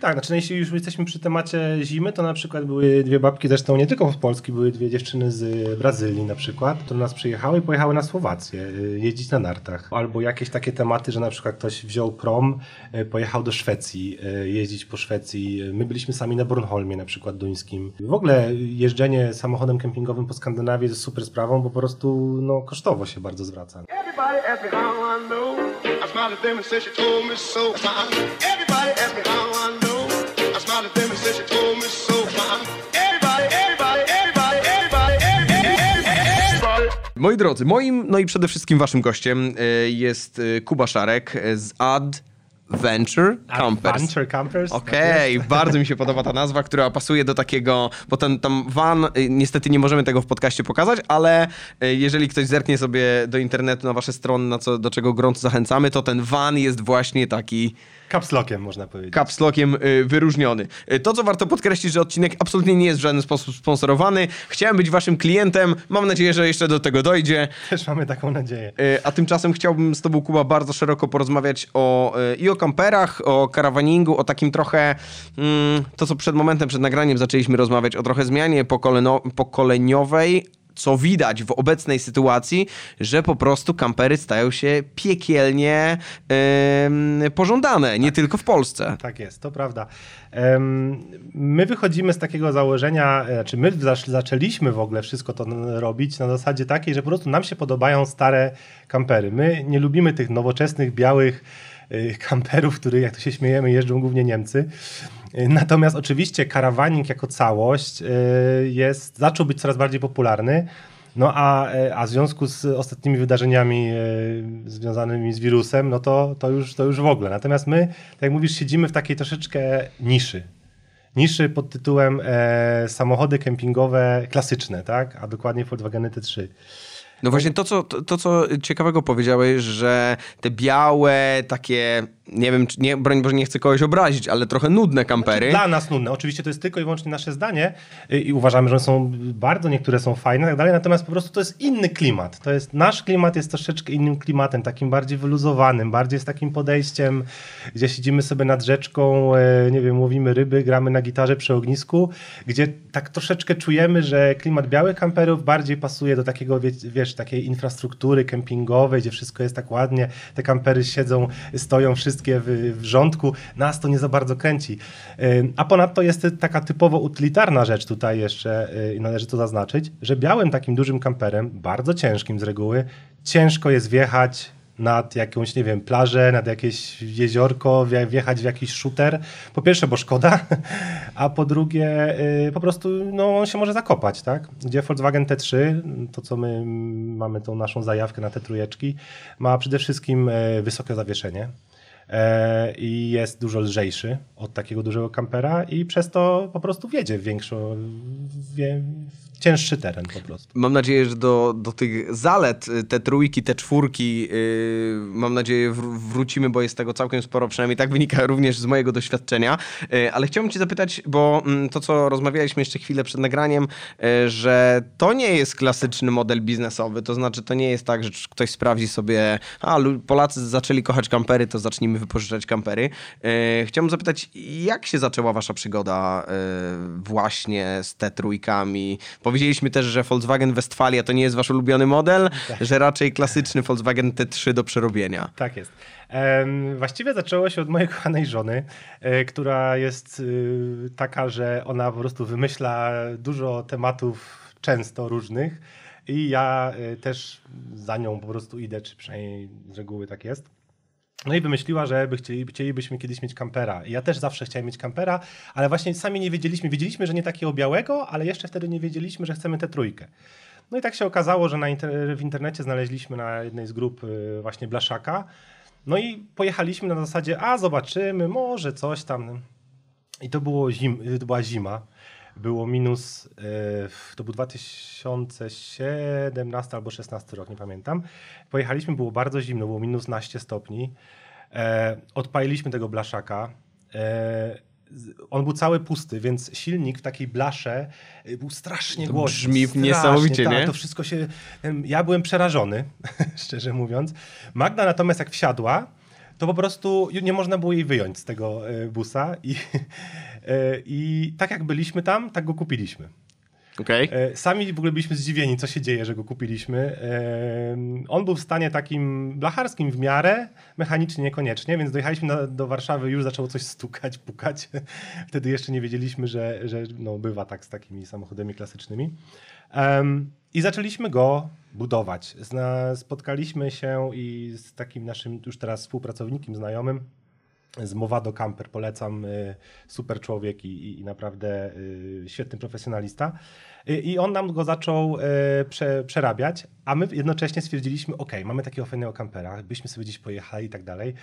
Tak, znaczy no, jeśli już jesteśmy przy temacie zimy, to na przykład były dwie babki, zresztą nie tylko w Polski, były dwie dziewczyny z Brazylii na przykład, które nas przyjechały i pojechały na Słowację, y, jeździć na nartach. Albo jakieś takie tematy, że na przykład ktoś wziął prom, y, pojechał do Szwecji, jeździć po Szwecji. My byliśmy sami na Bornholmie na przykład duńskim. W ogóle jeżdżenie samochodem kempingowym po Skandynawii jest super sprawą, bo po prostu no, kosztowo się bardzo zwraca. Everybody Moi drodzy, moim, no i przede wszystkim waszym gościem e, jest e, Kuba Szarek z Ad Venture Campers. Adventure Campers. Okej, okay, tak bardzo mi się podoba ta nazwa, która pasuje do takiego, bo ten tam van, y, niestety nie możemy tego w podcaście pokazać, ale jeżeli ktoś zerknie sobie do internetu na wasze strony, na co, do czego gorąco zachęcamy, to ten van jest właśnie taki Capslockiem można powiedzieć. Capslockiem y, wyróżniony. To, co warto podkreślić, że odcinek absolutnie nie jest w żaden sposób sponsorowany. Chciałem być waszym klientem. Mam nadzieję, że jeszcze do tego dojdzie. Też mamy taką nadzieję. A tymczasem chciałbym z tobą, Kuba, bardzo szeroko porozmawiać o, i o kamperach, o karawaningu, o takim trochę mm, to, co przed momentem, przed nagraniem zaczęliśmy rozmawiać, o trochę zmianie pokoleniowej, co widać w obecnej sytuacji, że po prostu kampery stają się piekielnie yy, pożądane, nie tak. tylko w Polsce. Tak jest, to prawda. My wychodzimy z takiego założenia, e, znaczy my zaczęliśmy w ogóle wszystko to robić na zasadzie takiej, że po prostu nam się podobają stare kampery. My nie lubimy tych nowoczesnych, białych Y, kamperów, które jak to się śmiejemy jeżdżą głównie Niemcy. Y, natomiast oczywiście karawaning jako całość y, jest, zaczął być coraz bardziej popularny. No a, a w związku z ostatnimi wydarzeniami związanymi z wirusem, no to, to, już, to już w ogóle. Natomiast my, tak jak mówisz, siedzimy w takiej troszeczkę niszy. Niszy pod tytułem e, samochody kempingowe klasyczne, tak? A dokładnie Volkswageny T3. No właśnie to co, to, to, co ciekawego powiedziałeś, że te białe, takie nie wiem, nie, broń Boże, nie chcę kogoś obrazić, ale trochę nudne kampery. Znaczy, dla nas nudne. Oczywiście to jest tylko i wyłącznie nasze zdanie i uważamy, że one są bardzo, niektóre są fajne i tak dalej, natomiast po prostu to jest inny klimat. To jest, nasz klimat jest troszeczkę innym klimatem, takim bardziej wyluzowanym, bardziej z takim podejściem, gdzie siedzimy sobie nad rzeczką, e, nie wiem, łowimy ryby, gramy na gitarze przy ognisku, gdzie tak troszeczkę czujemy, że klimat białych kamperów bardziej pasuje do takiego, wiesz, takiej infrastruktury kempingowej, gdzie wszystko jest tak ładnie, te kampery siedzą, stoją wszyscy wszystkie w, w rządku, nas to nie za bardzo kręci. A ponadto jest taka typowo utylitarna rzecz tutaj jeszcze y, i należy to zaznaczyć, że białym takim dużym kamperem, bardzo ciężkim z reguły, ciężko jest wjechać nad jakąś, nie wiem, plażę, nad jakieś jeziorko, wjechać w jakiś shooter. Po pierwsze, bo szkoda, a po drugie, yy, po prostu no, on się może zakopać, tak? Gdzie Volkswagen T3, to co my mamy tą naszą zajawkę na te trójeczki, ma przede wszystkim yy, wysokie zawieszenie. E, i jest dużo lżejszy od takiego dużego kampera i przez to po prostu wiedzie w większą, cięższy teren po prostu. Mam nadzieję, że do, do tych zalet, y, te trójki, te czwórki, yy, mam nadzieję wr wrócimy, bo jest tego całkiem sporo, przynajmniej tak wynika również z mojego doświadczenia. Yy, ale chciałbym cię zapytać, bo yy, to, co rozmawialiśmy jeszcze chwilę przed nagraniem, y, że to nie jest klasyczny model biznesowy, to znaczy to nie jest tak, że ktoś sprawdzi sobie, a Polacy zaczęli kochać kampery, to zacznijmy wypożyczać kampery. Y, chciałbym zapytać, jak się zaczęła wasza przygoda właśnie z te trójkami? Powiedzieliśmy też, że Volkswagen Westfalia to nie jest wasz ulubiony model, tak. że raczej klasyczny Volkswagen T3 do przerobienia. Tak jest. Właściwie zaczęło się od mojej kochanej żony, e, która jest y, taka, że ona po prostu wymyśla dużo tematów, często różnych, i ja e, też za nią po prostu idę, czy przynajmniej z reguły tak jest. No i wymyśliła, że by chcieli, chcielibyśmy kiedyś mieć kampera. Ja też zawsze chciałem mieć kampera, ale właśnie sami nie wiedzieliśmy. Wiedzieliśmy, że nie takiego białego, ale jeszcze wtedy nie wiedzieliśmy, że chcemy tę trójkę. No i tak się okazało, że inter w internecie znaleźliśmy na jednej z grup y, właśnie Blaszaka. No i pojechaliśmy na zasadzie, a zobaczymy, może coś tam. I to, było zim, to była zima było minus, e, to był 2017 albo 16 rok, nie pamiętam. Pojechaliśmy, było bardzo zimno, było minus naście stopni. E, odpaliliśmy tego blaszaka. E, on był cały pusty, więc silnik w takiej blasze był strasznie to głośny. Brzmi strasznie, niesamowicie, tak, nie? To wszystko się... Ja byłem przerażony, szczerze mówiąc. Magda natomiast jak wsiadła, to po prostu nie można było jej wyjąć z tego e, busa i, e, i tak jak byliśmy tam, tak go kupiliśmy. Okej. E, Sami w ogóle byliśmy zdziwieni, co się dzieje, że go kupiliśmy. On był w stanie takim blacharskim w miarę, mechanicznie niekoniecznie, więc dojechaliśmy na, do Warszawy, już zaczęło coś stukać, pukać. Wtedy jeszcze nie wiedzieliśmy, że, że no, bywa tak z takimi samochodami klasycznymi. I zaczęliśmy go budować. Zna, spotkaliśmy się i z takim naszym już teraz współpracownikiem, znajomym, z Movado Camper polecam, y, super człowiek i, i- i naprawdę y, świetny profesjonalista. Y, I on nam go zaczął prze, przerabiać, a my jednocześnie stwierdziliśmy, ok, mamy takiego fajnego kampera, byśmy sobie gdzieś pojechali i tak dalej.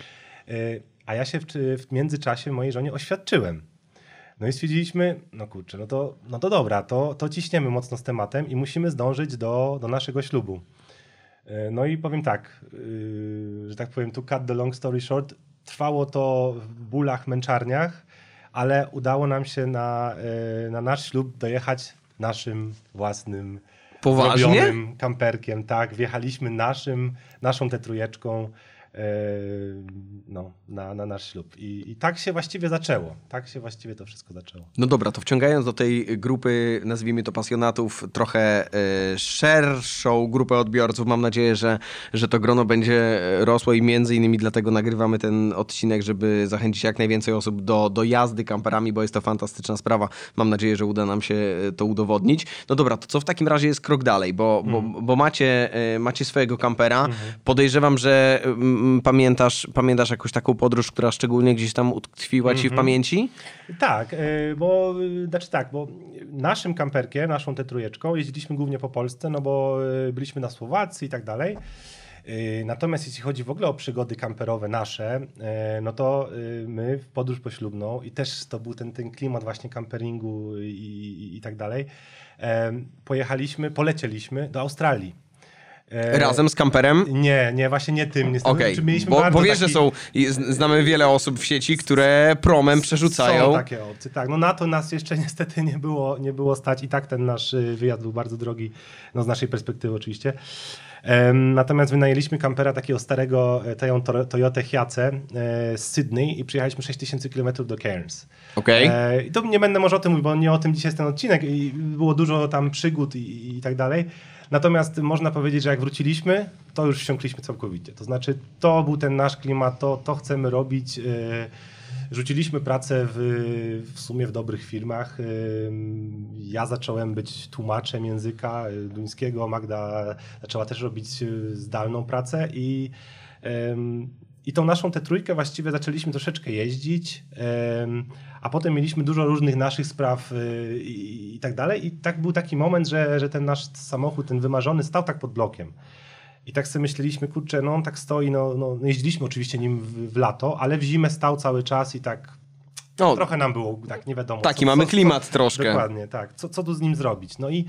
A ja się w, w międzyczasie mojej żonie oświadczyłem. No i stwierdziliśmy, no kurczę, no to, no to dobra, to, to ciśniemy mocno z tematem i musimy zdążyć do, do naszego ślubu. E, No i powiem tak, yy, że tak powiem, to cut the long story short, trwało to w bólach, męczarniach, ale udało nam się na, e, na nasz ślub dojechać naszym własnym Poważnie? kamperkiem, tak, wjechaliśmy naszym, naszą tetrujeczką no, na, na nasz ślub. I, I tak się właściwie zaczęło, tak się właściwie to wszystko zaczęło. No dobra, to wciągając do tej grupy, nazwijmy to pasjonatów, trochę e, szerszą grupę odbiorców, mam nadzieję, że, że to grono będzie rosło i między innymi dlatego nagrywamy ten odcinek, żeby zachęcić jak najwięcej osób do, do jazdy kamperami, bo jest to fantastyczna sprawa. Mam nadzieję, że uda nam się e, to udowodnić. No dobra, to co w takim razie jest krok dalej, bo, bo, bo macie, e, macie swojego kampera. Podejrzewam, że pamiętasz, pamiętasz jakąś taką podróż, która szczególnie gdzieś tam utkwiła ci w pamięci? Tak, y, bo y, znaczy tak, bo naszym kamperkiem, naszą tetrujeczką jeździliśmy głównie po Polsce, no bo y, byliśmy na Słowacji i tak dalej. Y, Natomiast jeśli chodzi w ogóle o przygody kamperowe nasze, y, no to my w podróż poślubną i też to był ten, ten klimat właśnie kamperingu i, i, i tak dalej, em, pojechaliśmy, polecieliśmy do Australii. E, Razem z kamperem? Nie, nie, właśnie nie tym. Niestety. Okej, Czy mieliśmy bo, bo wiesz, taki... że są, znamy wiele osób w sieci, które promem przerzucają. Są takie opcje, tak. No na to nas jeszcze niestety nie było, nie było stać i tak ten nasz y, wyjazd był bardzo drogi, no z naszej perspektywy oczywiście. Natomiast wynajęliśmy kampera takiego starego e, Toyo- Toyota Hiace e, z Sydney i przyjechaliśmy 6000 km do Cairns. E, I to nie będę może o tym mówił, bo nie o tym dzisiaj jest ten odcinek i było dużo tam przygód i, i tak dalej. Natomiast można powiedzieć, że jak wróciliśmy, to już wsiąkliśmy całkowicie. To znaczy, to był ten nasz klimat, to, to chcemy robić. E, Rzuciliśmy pracę w, w sumie w dobrych firmach. Ym, Ja zacząłem być tłumaczem języka duńskiego, Magda zaczęła też robić y, zdalną pracę i, i tą naszą tę trójkę właściwie zaczęliśmy troszeczkę jeździć, a potem mieliśmy dużo różnych naszych spraw y, i, i tak dalej. I tak był taki moment, że, że ten nasz samochód, ten wymarzony, stał tak pod blokiem. I tak sobie myśleliśmy, kurczę, no on tak stoi, no, no jeździliśmy oczywiście nim w, w lato, ale w zimę stał cały czas i tak No, trochę nam było tak nie wiadomo. taki co- mamy co- klimat co, troszkę. Dokładnie, tak. Co, co tu z nim zrobić? No i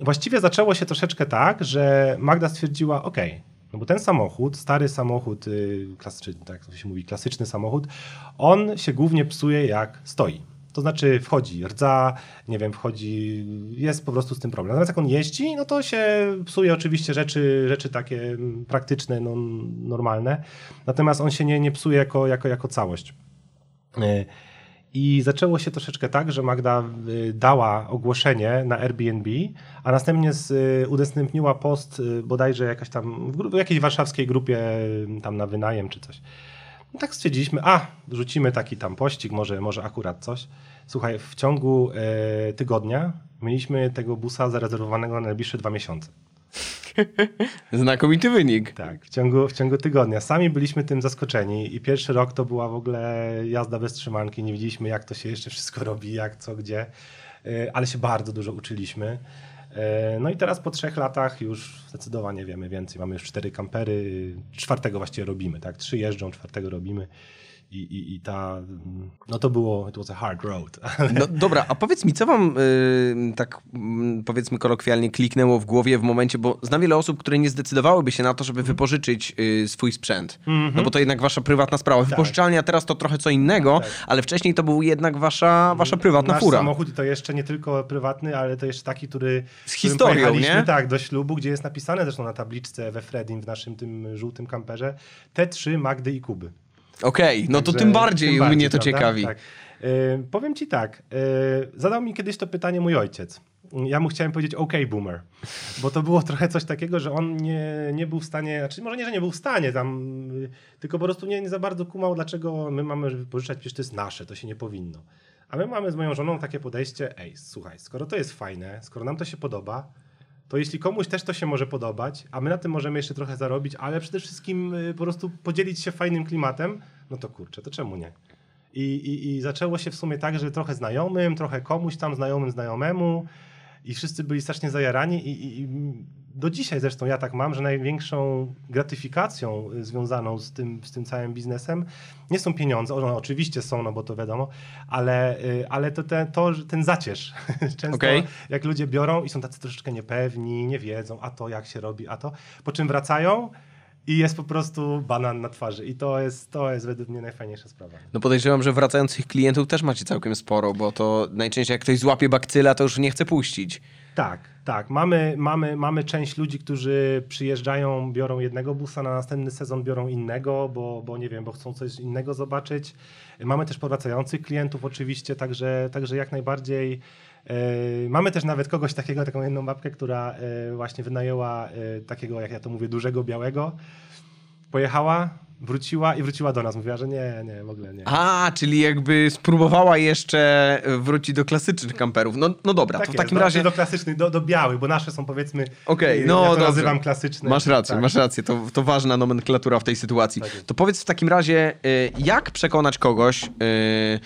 właściwie zaczęło się troszeczkę tak, że Magda stwierdziła, ok, no bo ten samochód, stary samochód, y, klasyczny, tak się mówi, klasyczny samochód, on się głównie psuje jak stoi. To znaczy wchodzi rdza, nie wiem, wchodzi, jest po prostu z tym problem. Natomiast jak on jeździ, no to się psuje oczywiście rzeczy, rzeczy takie mm, praktyczne, no, normalne. Natomiast on się nie, nie psuje jako, jako, jako całość. Y, I zaczęło się troszeczkę tak, że Magda y, dała ogłoszenie na Airbnb, a następnie z, y, udostępniła post y, bodajże jakaś tam w, w jakiejś warszawskiej grupie tam na wynajem czy coś. No tak stwierdziliśmy, a rzucimy taki tam pościg, może, może akurat coś. Słuchaj, w ciągu e, tygodnia mieliśmy tego busa zarezerwowanego na najbliższe dwa miesiące. Znakomity wynik. Tak, w ciągu, w ciągu tygodnia. Sami byliśmy tym zaskoczeni i pierwszy rok to była w ogóle jazda bez trzymanki. Nie widzieliśmy, jak to się jeszcze wszystko robi, jak, co, gdzie, E, ale się bardzo dużo uczyliśmy. E, No i teraz po trzech latach już zdecydowanie wiemy więcej. Mamy już cztery kampery, czwartego właściwie robimy, tak? Trzy jeżdżą, czwartego robimy. I, i, i ta, mm, no to było, it was a hard road. No dobra, a powiedz mi, co wam y, tak mm, powiedzmy kolokwialnie kliknęło w głowie w momencie, bo znam wiele osób, które nie zdecydowałyby się na to, żeby wypożyczyć y, swój sprzęt. No bo to jednak wasza prywatna sprawa. Wypożyczalnia teraz to trochę co innego, Tak. ale wcześniej to był jednak wasza, wasza prywatna Nasz fura. samochód i to jeszcze nie tylko prywatny, ale to jeszcze taki, który... Z historią, nie? Tak, do ślubu, gdzie jest napisane zresztą na tabliczce we Fredim w naszym tym żółtym kamperze T3 Magdy i Kuby. Okej, no to Także tym bardziej tym bardziej, mnie to prawda? ciekawi. Tak. Y, powiem ci tak, y, zadał mi kiedyś to pytanie mój ojciec. Ja mu chciałem powiedzieć OK boomer, bo to było trochę coś takiego, że on nie, nie był w stanie, znaczy może nie, że nie był w stanie tam, y, tylko po prostu nie, nie za bardzo kumał, dlaczego my mamy wypożyczać, przecież to jest nasze, to się nie powinno. A my mamy z moją żoną takie podejście, ej, słuchaj, skoro to jest fajne, skoro nam to się podoba, to jeśli komuś też to się może podobać, a my na tym możemy jeszcze trochę zarobić, ale przede wszystkim y, po prostu podzielić się fajnym klimatem, no to kurczę, to czemu nie? I, i, I zaczęło się w sumie tak, że trochę znajomym, trochę komuś tam znajomym znajomemu i wszyscy byli strasznie zajarani i, i, i do dzisiaj zresztą ja tak mam, że największą gratyfikacją y, związaną z tym, z tym całym biznesem nie są pieniądze, one oczywiście są, no bo to wiadomo, ale, y, ale to, ten, to ten zacierz. Często Okej. jak ludzie biorą i są tacy troszeczkę niepewni, nie wiedzą, a to jak się robi, a to, po czym wracają i jest po prostu banan na twarzy i to jest, to jest według mnie najfajniejsza sprawa. No podejrzewam, że wracających klientów też macie całkiem sporo, bo to najczęściej jak ktoś złapie bakcyla, to już nie chce puścić. Tak, tak. Mamy, mamy, mamy część ludzi, którzy przyjeżdżają, biorą jednego busa, na następny sezon biorą innego, bo, bo nie wiem, bo chcą coś innego zobaczyć. Mamy też powracających klientów oczywiście, także, także jak najbardziej. e, mamy też nawet kogoś takiego, taką jedną babkę, która e, właśnie wynajęła e, takiego, jak ja to mówię, dużego białego. Pojechała, wróciła i wróciła do nas. Mówiła, że nie, nie, w ogóle nie. A, czyli jakby spróbowała jeszcze wrócić do klasycznych kamperów. No, no dobra, Tak to w jest, takim do, razie... do klasycznych, do, do białych, bo nasze są powiedzmy, Okej, y, no ja to dobrze. nazywam klasyczne. Masz rację, Tak. masz rację, to, to ważna nomenklatura w tej sytuacji. Tak to powiedz w takim razie, y, jak przekonać kogoś, y, mm,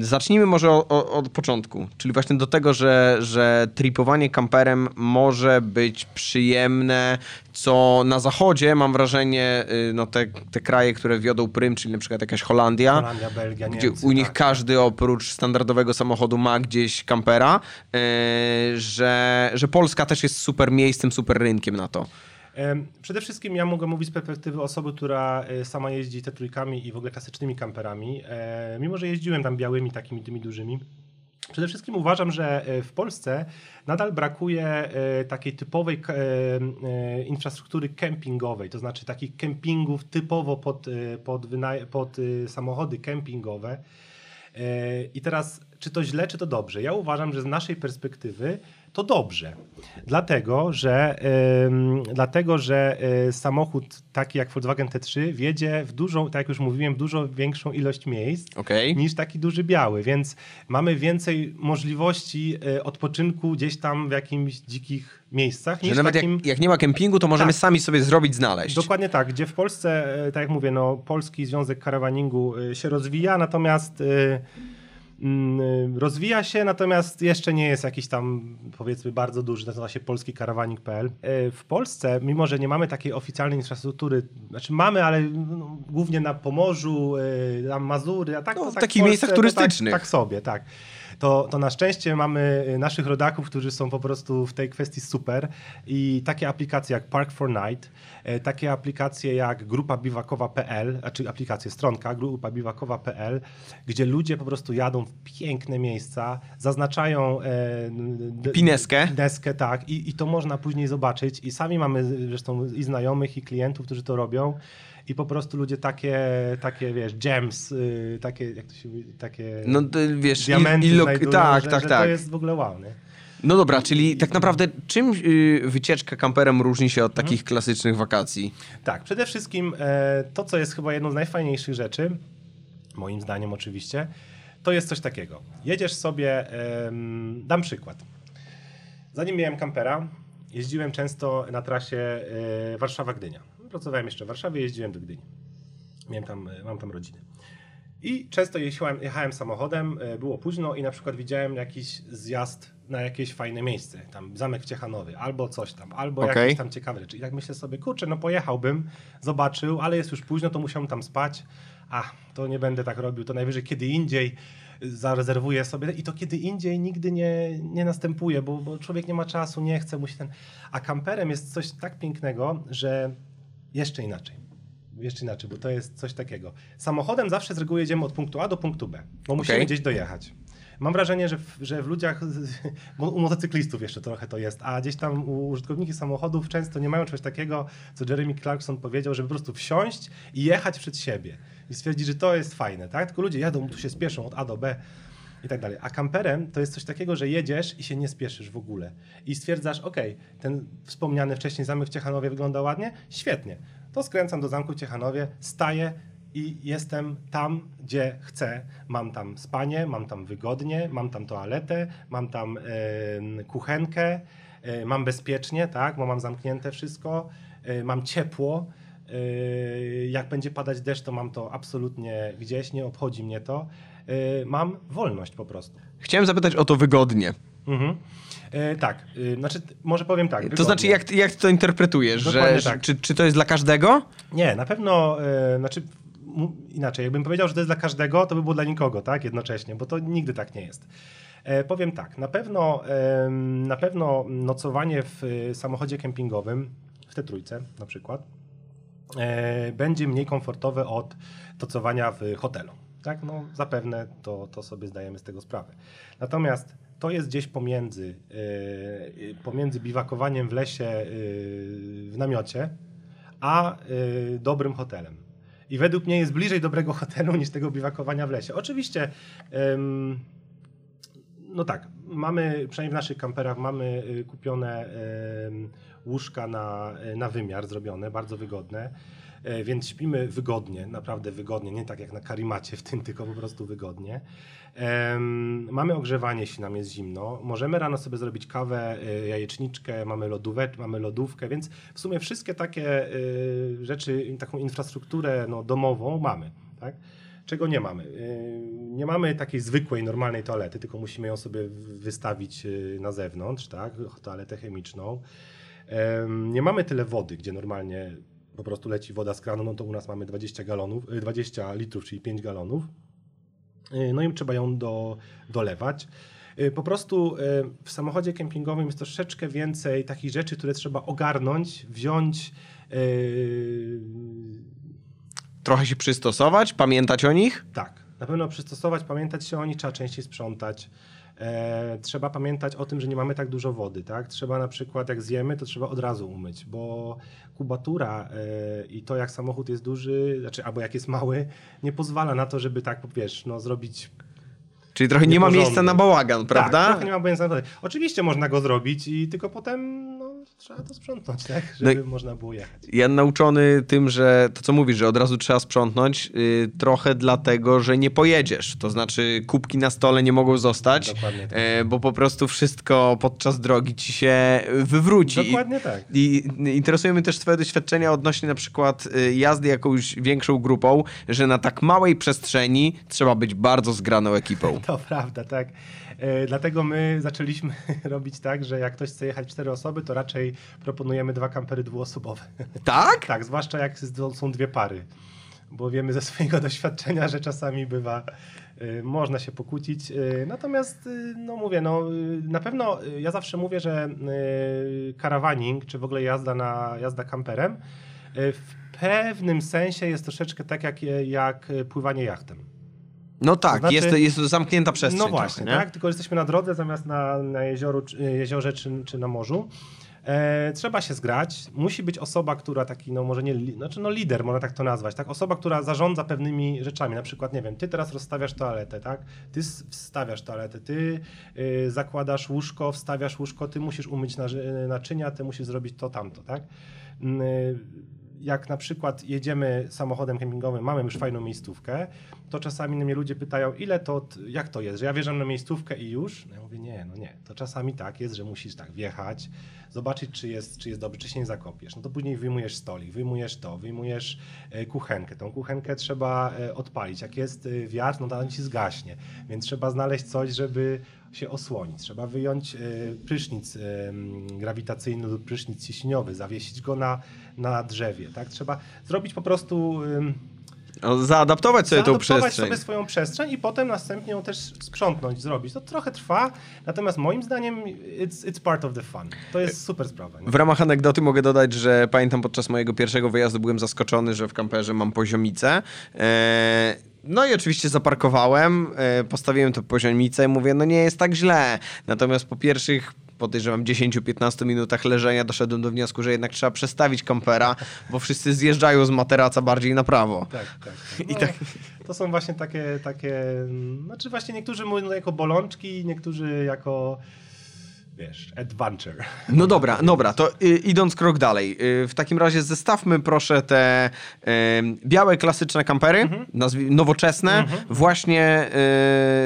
zacznijmy może o, o, od początku, czyli właśnie do tego, że, że tripowanie kamperem może być przyjemne, co na zachodzie mam wrażenie, y, no te, te kraje, które wiodą prym, czyli na przykład jakaś Holandia, Holandia, Belgia, gdzie Niemcy, u nich tak. każdy oprócz standardowego samochodu ma gdzieś kampera, yy, że, że Polska też jest super miejscem, super rynkiem na to. Przede wszystkim ja mogę mówić z perspektywy osoby, która e, sama jeździ te trójkami i w ogóle klasycznymi kamperami. E, Mimo, że jeździłem tam białymi, takimi tymi dużymi. Przede wszystkim uważam, że e, w Polsce nadal brakuje takiej typowej infrastruktury kempingowej, to znaczy takich kempingów typowo pod, pod, pod samochody kempingowe. I teraz, czy to źle, czy to dobrze? Ja uważam, że z naszej perspektywy to dobrze. Dlatego, że, em, dlatego, że e, samochód taki jak Volkswagen T3 wiedzie w dużą, tak jak już mówiłem, dużo większą ilość miejsc Okej? niż taki duży biały, więc mamy więcej możliwości e, odpoczynku gdzieś tam w jakimś dzikich miejscach Że niż nawet takim... jak, jak nie ma kempingu, to możemy Tak. sami sobie zrobić, znaleźć. Dokładnie tak, gdzie w Polsce, e, tak jak mówię, no, Polski Związek Karawaningu się rozwija, natomiast rozwija się, natomiast jeszcze nie jest jakiś tam powiedzmy bardzo duży, nazywa się polskikarawaning.pl. E, W Polsce, mimo że nie mamy takiej oficjalnej infrastruktury, znaczy mamy, ale no, głównie na Pomorzu, e, na Mazury, a tak No, to w tak takich Polsce miejscach to turystycznych. Tak, tak sobie, tak. To, to na szczęście mamy y, naszych rodaków, którzy są po prostu w tej kwestii super. I takie aplikacje jak Park for Night, e, takie aplikacje jak grupa biwakowa.pl, znaczy aplikacje, stronka grupa biwakowa.pl, gdzie ludzie po prostu jadą w piękne miejsca, zaznaczają e, Pineskę. Pineskę, tak, i, i to można później zobaczyć. I sami mamy zresztą i znajomych i klientów, którzy to robią i po prostu ludzie takie, takie wiesz, gems, y, takie, jak to się mówi, takie No ty, wiesz, diamenty il- znajdują, tak, że, tak, że tak. to jest w ogóle wow, nie? No dobra, czyli tak naprawdę czym y, wycieczka kamperem różni się od takich klasycznych wakacji? Tak, przede wszystkim e, to, co jest chyba jedną z najfajniejszych rzeczy, moim zdaniem oczywiście, to jest coś takiego. Jedziesz sobie, dam przykład. Zanim miałem kampera, jeździłem często na trasie e, Warszawa-Gdynia. Pracowałem jeszcze w Warszawie, jeździłem do Gdyni. Miałem tam, e, mam tam rodzinę. I często jechałem, jechałem samochodem, e, było późno i na przykład widziałem jakiś zjazd na jakieś fajne miejsce, tam zamek w Ciechanowie, albo coś tam, albo Okej. jakieś tam ciekawe rzeczy. I tak myślę sobie, kurczę, no pojechałbym, zobaczył, ale jest już późno, to musiałem tam spać. A, to nie będę tak robił, to najwyżej kiedy indziej zarezerwuję sobie i to kiedy indziej nigdy nie, nie następuje, bo, bo człowiek nie ma czasu, nie chce, musi ten... A kamperem jest coś tak pięknego, że jeszcze inaczej. Jeszcze inaczej, bo to jest coś takiego. Samochodem zawsze z reguły jedziemy od punktu A do punktu B, bo musimy gdzieś dojechać. Mam wrażenie, że w, że w ludziach, bo u motocyklistów jeszcze trochę to jest, a gdzieś tam u użytkowników samochodów często nie mają czegoś takiego, co Jeremy Clarkson powiedział, żeby po prostu wsiąść i jechać przed siebie i stwierdzić, że to jest fajne, tak? Tylko ludzie jadą, tu się spieszą od A do B i tak dalej. A kamperem to jest coś takiego, że jedziesz i się nie spieszysz w ogóle. I stwierdzasz, ok, ten wspomniany wcześniej zamek w Ciechanowie wygląda ładnie? Świetnie. To skręcam do zamku w Ciechanowie, staję i jestem tam, gdzie chcę. Mam tam spanie, mam tam wygodnie, mam tam toaletę, mam tam e, kuchenkę, e, mam bezpiecznie, tak, bo mam zamknięte wszystko, e, mam ciepło. E, jak będzie padać deszcz, to mam to absolutnie gdzieś, nie obchodzi mnie to. E, mam wolność po prostu. Chciałem zapytać o to wygodnie. Mhm. E, tak, e, znaczy, może powiem tak. To wygodnie. znaczy, jak, jak ty to interpretujesz? Że, Dokładnie że, tak. czy, czy to jest dla każdego? Nie, na pewno, e, znaczy inaczej, jakbym powiedział, że to jest dla każdego, to by było dla nikogo, tak, jednocześnie, bo to nigdy tak nie jest. E, powiem tak, na pewno, na pewno nocowanie w samochodzie kempingowym, w tej trójce na przykład, będzie mniej komfortowe od nocowania w hotelu. Tak, no zapewne to, to sobie zdajemy z tego sprawę. Natomiast to jest gdzieś pomiędzy, e, pomiędzy biwakowaniem w lesie e, w namiocie, a y, dobrym hotelem. I według mnie jest bliżej dobrego hotelu niż tego biwakowania w lesie. Oczywiście, no tak, mamy, przynajmniej w naszych kamperach, mamy kupione łóżka na, na wymiar zrobione, bardzo wygodne. E, Więc śpimy wygodnie, naprawdę wygodnie, nie tak jak na karimacie w tym, tylko po prostu wygodnie. Mamy ogrzewanie, jeśli nam jest zimno. Możemy rano sobie zrobić kawę, y, jajeczniczkę, mamy, lodówę, mamy lodówkę, więc w sumie wszystkie takie y, rzeczy, taką infrastrukturę no, domową mamy. Tak? Czego nie mamy? Nie mamy takiej zwykłej, normalnej toalety, tylko musimy ją sobie wystawić na zewnątrz, tak? toaletę chemiczną. Em, Nie mamy tyle wody, gdzie normalnie po prostu leci woda z kranu, no to u nas mamy 20 galonów, y, 20 litrów, czyli 5 galonów. Y, No i trzeba ją do, dolewać. Y, Po prostu y, w samochodzie kempingowym jest troszeczkę więcej takich rzeczy, które trzeba ogarnąć, wziąć. y, Trochę się przystosować, pamiętać o nich? Tak, na pewno przystosować, pamiętać się o nich, trzeba częściej sprzątać. E, trzeba pamiętać o tym, że nie mamy tak dużo wody, tak? Trzeba na przykład, jak zjemy, to trzeba od razu umyć, bo kubatura e, i to, jak samochód jest duży, znaczy, albo jak jest mały, nie pozwala na to, żeby tak, wiesz, no, zrobić Czyli trochę nie ma miejsca na bałagan, prawda? Tak, trochę nie ma pojęcia na to. Oczywiście można go zrobić i tylko potem no, trzeba to sprzątnąć, tak? No Żeby można było jechać. Ja nauczony tym, że to co mówisz, że od razu trzeba sprzątnąć, yy, trochę dlatego, że nie pojedziesz. To znaczy kubki na stole nie mogą zostać, Dokładnie tak. e, bo po prostu wszystko podczas drogi ci się wywróci. Dokładnie tak. I i interesuje mnie też twoje doświadczenia odnośnie na przykład y, jazdy jakąś większą grupą, że na tak małej przestrzeni trzeba być bardzo zgraną ekipą. To prawda, tak. E, dlatego my zaczęliśmy robić tak, że jak ktoś chce jechać cztery osoby, to raczej proponujemy dwa kampery dwuosobowe. Tak? tak, zwłaszcza jak są dwie pary. Bo wiemy ze swojego doświadczenia, że czasami bywa, y, można się pokłócić. Y, natomiast, no mówię, no, na pewno ja zawsze mówię, że karawaning, czy w ogóle jazda, na, jazda kamperem, w pewnym sensie jest troszeczkę tak jak, jak pływanie jachtem. No tak, znaczy- jest, jest to zamknięta przestrzeń. No właśnie, trochę, tak? Tylko jesteśmy na drodze zamiast na, na jezioru, czy- jeziorze czy, czy na morzu. E, trzeba się zgrać. Musi być osoba, która taki, no może nie, znaczy no lider, można tak to nazwać, tak? Osoba, która zarządza pewnymi rzeczami. Na przykład, nie wiem, ty teraz rozstawiasz toaletę, tak? Ty wstawiasz toaletę, ty y, zakładasz łóżko, wstawiasz łóżko, ty musisz umyć naży- naczynia, ty musisz zrobić to, tamto, tak? Mm, y, jak na przykład jedziemy samochodem kempingowym, mamy już fajną miejscówkę, to czasami mnie ludzie pytają, ile to, jak to jest, że ja wjeżdżam na miejscówkę i już? No ja mówię, nie, no nie. To czasami tak jest, że musisz tak wjechać, zobaczyć, czy jest, czy jest dobry, czy się nie zakopiesz. No to później wyjmujesz stolik, wyjmujesz to, wyjmujesz e, kuchenkę. Tą kuchenkę trzeba e, odpalić. Jak jest e, wiatr, no to on ci zgaśnie. Więc trzeba znaleźć coś, żeby się osłonić. Trzeba wyjąć prysznic grawitacyjny lub prysznic ciśniowy, zawiesić go na, na drzewie. Tak? Trzeba zrobić po prostu... O, zaadaptować sobie tą zaadoptować przestrzeń. sobie swoją przestrzeń i potem następnie ją też sprzątnąć, zrobić. To trochę trwa, natomiast moim zdaniem it's, it's part of the fun. To jest super sprawa. Nie? W ramach anegdoty mogę dodać, że pamiętam podczas mojego pierwszego wyjazdu byłem zaskoczony, że w kamperze mam poziomicę. E, No i oczywiście zaparkowałem, e, postawiłem to poziomicę i mówię, no nie jest tak źle. Natomiast po pierwszych podejrzewam 10-15 minutach leżenia doszedłem do wniosku, że jednak trzeba przestawić kampera, bo wszyscy zjeżdżają z materaca bardziej na prawo. Tak, tak. tak. I No, tak- To są właśnie takie, takie, znaczy właśnie niektórzy mówią jako bolączki, niektórzy jako, wiesz, adventure. No dobra, dobra, to y, idąc krok dalej. Y, w takim razie zestawmy proszę te y, białe, klasyczne kampery, Mhm. nowoczesne, właśnie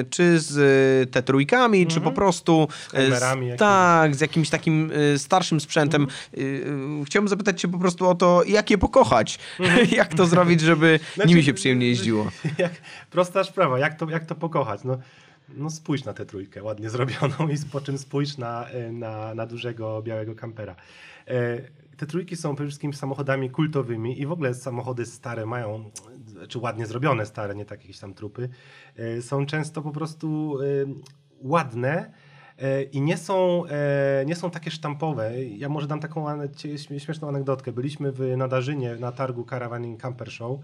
y, czy z y, te trójkami, czy po prostu z, kamerami tak, z jakimś takim starszym sprzętem. Y, chciałbym zapytać cię po prostu o to, jak je pokochać, jak to zrobić, żeby Znaczy, nimi się przyjemnie jeździło. Jak, prosta sprawa, jak to, jak to pokochać? No, no spójrz na tę trójkę ładnie zrobioną i po czym spójrz na, e, na, na dużego białego kampera. E, Te trójki są przede wszystkim samochodami kultowymi i w ogóle samochody stare mają, czy ładnie zrobione stare, nie takie jakieś tam trupy, e, są często po prostu ładne, i nie są, nie są takie sztampowe. Ja może dam taką śmieszną anegdotkę. Byliśmy w Nadarzynie na targu Caravaning Camper Show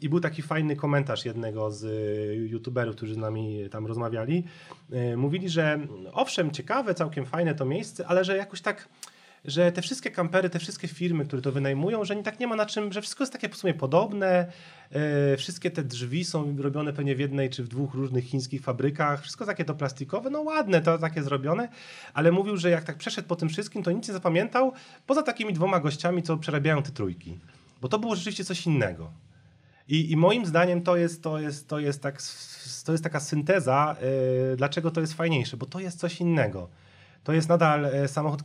i był taki fajny komentarz jednego z y, youtuberów, którzy z nami tam rozmawiali. E, Mówili, że owszem, ciekawe, całkiem fajne to miejsce, ale że jakoś tak że te wszystkie kampery, te wszystkie firmy, które to wynajmują, że nie tak nie ma na czym, że wszystko jest takie w sumie podobne, e, wszystkie te drzwi są robione pewnie w jednej czy w dwóch różnych chińskich fabrykach, wszystko takie to plastikowe, no ładne to takie zrobione, ale mówił, że jak tak przeszedł po tym wszystkim, to nic nie zapamiętał, poza takimi dwoma gościami, co przerabiają te trójki, bo to było rzeczywiście coś innego. I, I moim zdaniem to jest, to jest, to jest, tak, to jest taka synteza, yy, dlaczego to jest fajniejsze, bo to jest coś innego. To jest nadal e, samochód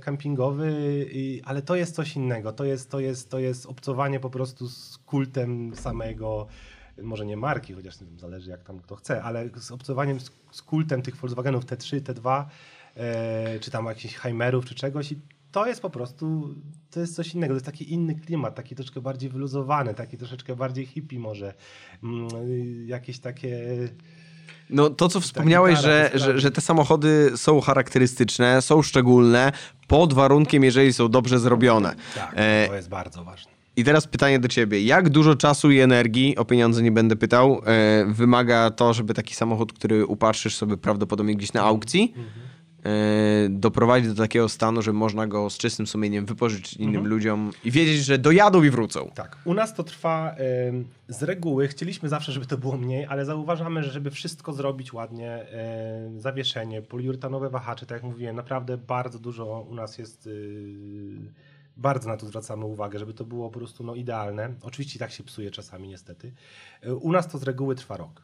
kempingowy, ale to jest coś innego. To jest, to, jest, to jest obcowanie po prostu z kultem samego, może nie marki, chociaż nie wiem, zależy jak tam kto chce, ale z obcowaniem z, z kultem tych Volkswagenów T3, T2, e, czy tam jakichś Heimerów, czy czegoś. I to jest po prostu, to jest coś innego. To jest taki inny klimat, taki troszeczkę bardziej wyluzowany, taki troszeczkę bardziej hippie może. Mm, y, jakieś takie... No to, co wspomniałeś, gitara, że, te że, że te samochody są charakterystyczne, są szczególne, pod warunkiem, jeżeli są dobrze zrobione. Tak, E, to jest bardzo ważne. I teraz pytanie do ciebie. Jak dużo czasu i energii, o pieniądze nie będę pytał, e, wymaga to, żeby taki samochód, który upatrzysz sobie prawdopodobnie gdzieś na aukcji, e, doprowadzić do takiego stanu, że można go z czystym sumieniem wypożyczyć innym ludziom i wiedzieć, że dojadą i wrócą. Tak, u nas to trwa em, z reguły. Chcieliśmy zawsze, żeby to było mniej, ale zauważamy, że żeby wszystko zrobić ładnie, em, zawieszenie, poliuretanowe wahacze, tak jak mówiłem, naprawdę bardzo dużo u nas jest. y, bardzo na to zwracamy uwagę, żeby to było po prostu no, idealne. Oczywiście tak się psuje czasami, niestety. Y, U nas to z reguły trwa rok.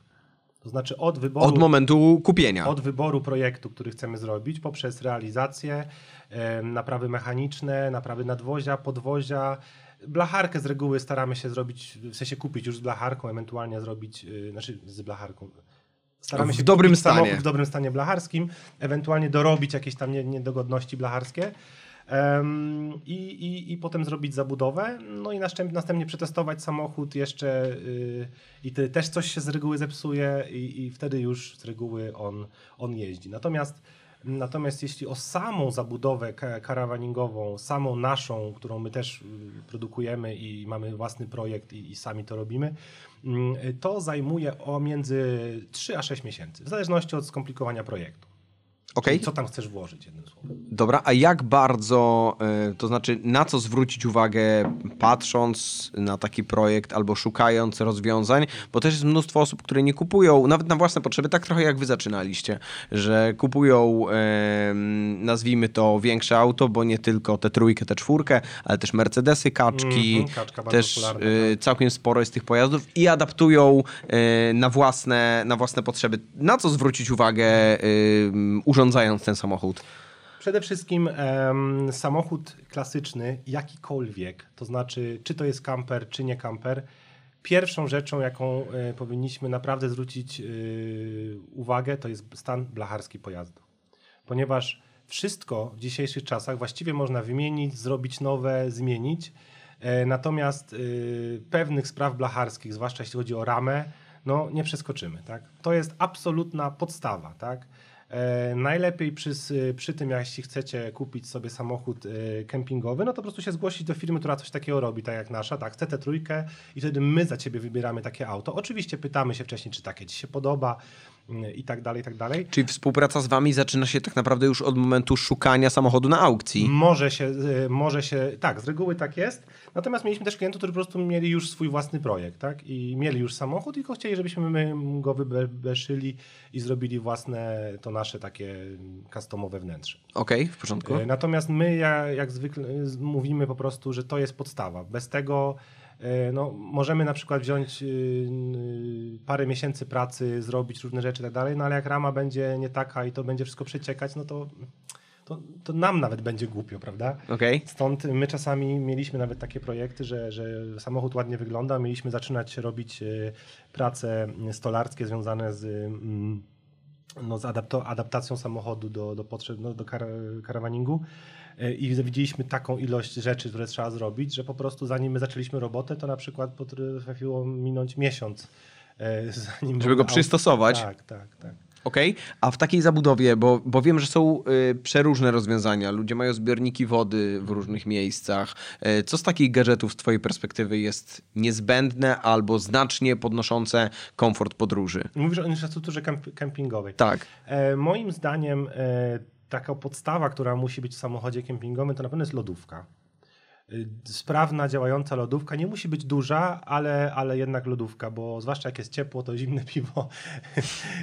To znaczy od wyboru. Od momentu kupienia. Od wyboru projektu, który chcemy zrobić, poprzez realizację, naprawy mechaniczne, naprawy nadwozia, podwozia. Blacharkę z reguły staramy się zrobić, w sensie kupić już z blacharką, ewentualnie zrobić, y, znaczy z blacharką. Staramy W się dobrym kupić stanie. w dobrym stanie blacharskim, ewentualnie dorobić jakieś tam nie- niedogodności blacharskie. I, i, I potem zrobić zabudowę, no i następnie, następnie przetestować samochód jeszcze y, i ty, też coś się z reguły zepsuje i, i wtedy już z reguły on, on jeździ. Natomiast, natomiast jeśli o samą zabudowę ka- karawaningową, samą naszą, którą my też y, produkujemy i mamy własny projekt i, i sami to robimy, mm, to zajmuje o między 3 a 6 miesięcy, w zależności od skomplikowania projektu. Okej? Czyli co tam chcesz włożyć, jednym słowem. Dobra, a jak bardzo, y, to znaczy na co zwrócić uwagę patrząc na taki projekt albo szukając rozwiązań, bo też jest mnóstwo osób, które nie kupują, nawet na własne potrzeby, tak trochę jak wy zaczynaliście, że kupują, nazwijmy to większe auto, bo nie tylko tę trójkę, tę czwórkę, ale też Mercedesy, kaczki, kaczka bardzo też y, całkiem sporo jest tych pojazdów i adaptują y, na własne, na własne potrzeby. Na co zwrócić uwagę y, urządzając ten samochód? Przede wszystkim em, samochód klasyczny, jakikolwiek, to znaczy czy to jest kamper, czy nie kamper, pierwszą rzeczą, jaką e, powinniśmy naprawdę zwrócić e, uwagę, to jest stan blacharski pojazdu. Ponieważ wszystko w dzisiejszych czasach właściwie można wymienić, zrobić nowe, zmienić, e, natomiast pewnych spraw blacharskich, zwłaszcza jeśli chodzi o ramę, no nie przeskoczymy. Tak? To jest absolutna podstawa. Tak? E, najlepiej przy, przy tym, jeśli chcecie kupić sobie samochód e, kempingowy, no to po prostu się zgłosić do firmy, która coś takiego robi, tak jak nasza, tak, chcę tę trójkę i wtedy my za ciebie wybieramy takie auto. Oczywiście pytamy się wcześniej, czy takie ci się podoba i tak dalej, i tak dalej. Czyli współpraca z wami zaczyna się tak naprawdę już od momentu szukania samochodu na aukcji. Może się, y, może się, tak, z reguły tak jest. Natomiast mieliśmy też klientów, którzy po prostu mieli już swój własny projekt, tak? I mieli już samochód, tylko chcieli, żebyśmy my go wybeszyli i zrobili własne, to nasze takie customowe wnętrze. Okej, w porządku. E, Natomiast my, ja- jak zwykle, mówimy po prostu, że to jest podstawa. Bez tego no, możemy na przykład wziąć y, y, parę miesięcy pracy, zrobić różne rzeczy i tak dalej, no ale jak rama będzie nie taka i to będzie wszystko przeciekać, no to, to, to nam nawet będzie głupio, prawda? Okej. Stąd my czasami mieliśmy nawet takie projekty, że, że samochód ładnie wygląda, mieliśmy zaczynać robić e, prace stolarskie związane z, mm, no, z adapto- adaptacją samochodu do, do potrzeb, no, do kar karawaningu E, i widzieliśmy taką ilość rzeczy, które trzeba zrobić, że po prostu zanim my zaczęliśmy robotę, to na przykład potrafiło minąć miesiąc. e, Zanim Żeby go przystosować. Tak, tak, tak. Okej, a w takiej zabudowie, bo, bo wiem, że są y, przeróżne rozwiązania, ludzie mają zbiorniki wody w różnych miejscach. Y, co z takich gadżetów z twojej perspektywy jest niezbędne albo znacznie podnoszące komfort podróży? Mówisz o infrastrukturze kamp- kempingowej. Tak. E, moim zdaniem e, taka podstawa, która musi być w samochodzie kempingowym, to na pewno jest lodówka. Y, Sprawna, działająca lodówka. Nie musi być duża, ale, ale jednak lodówka, bo zwłaszcza jak jest ciepło, to zimne piwo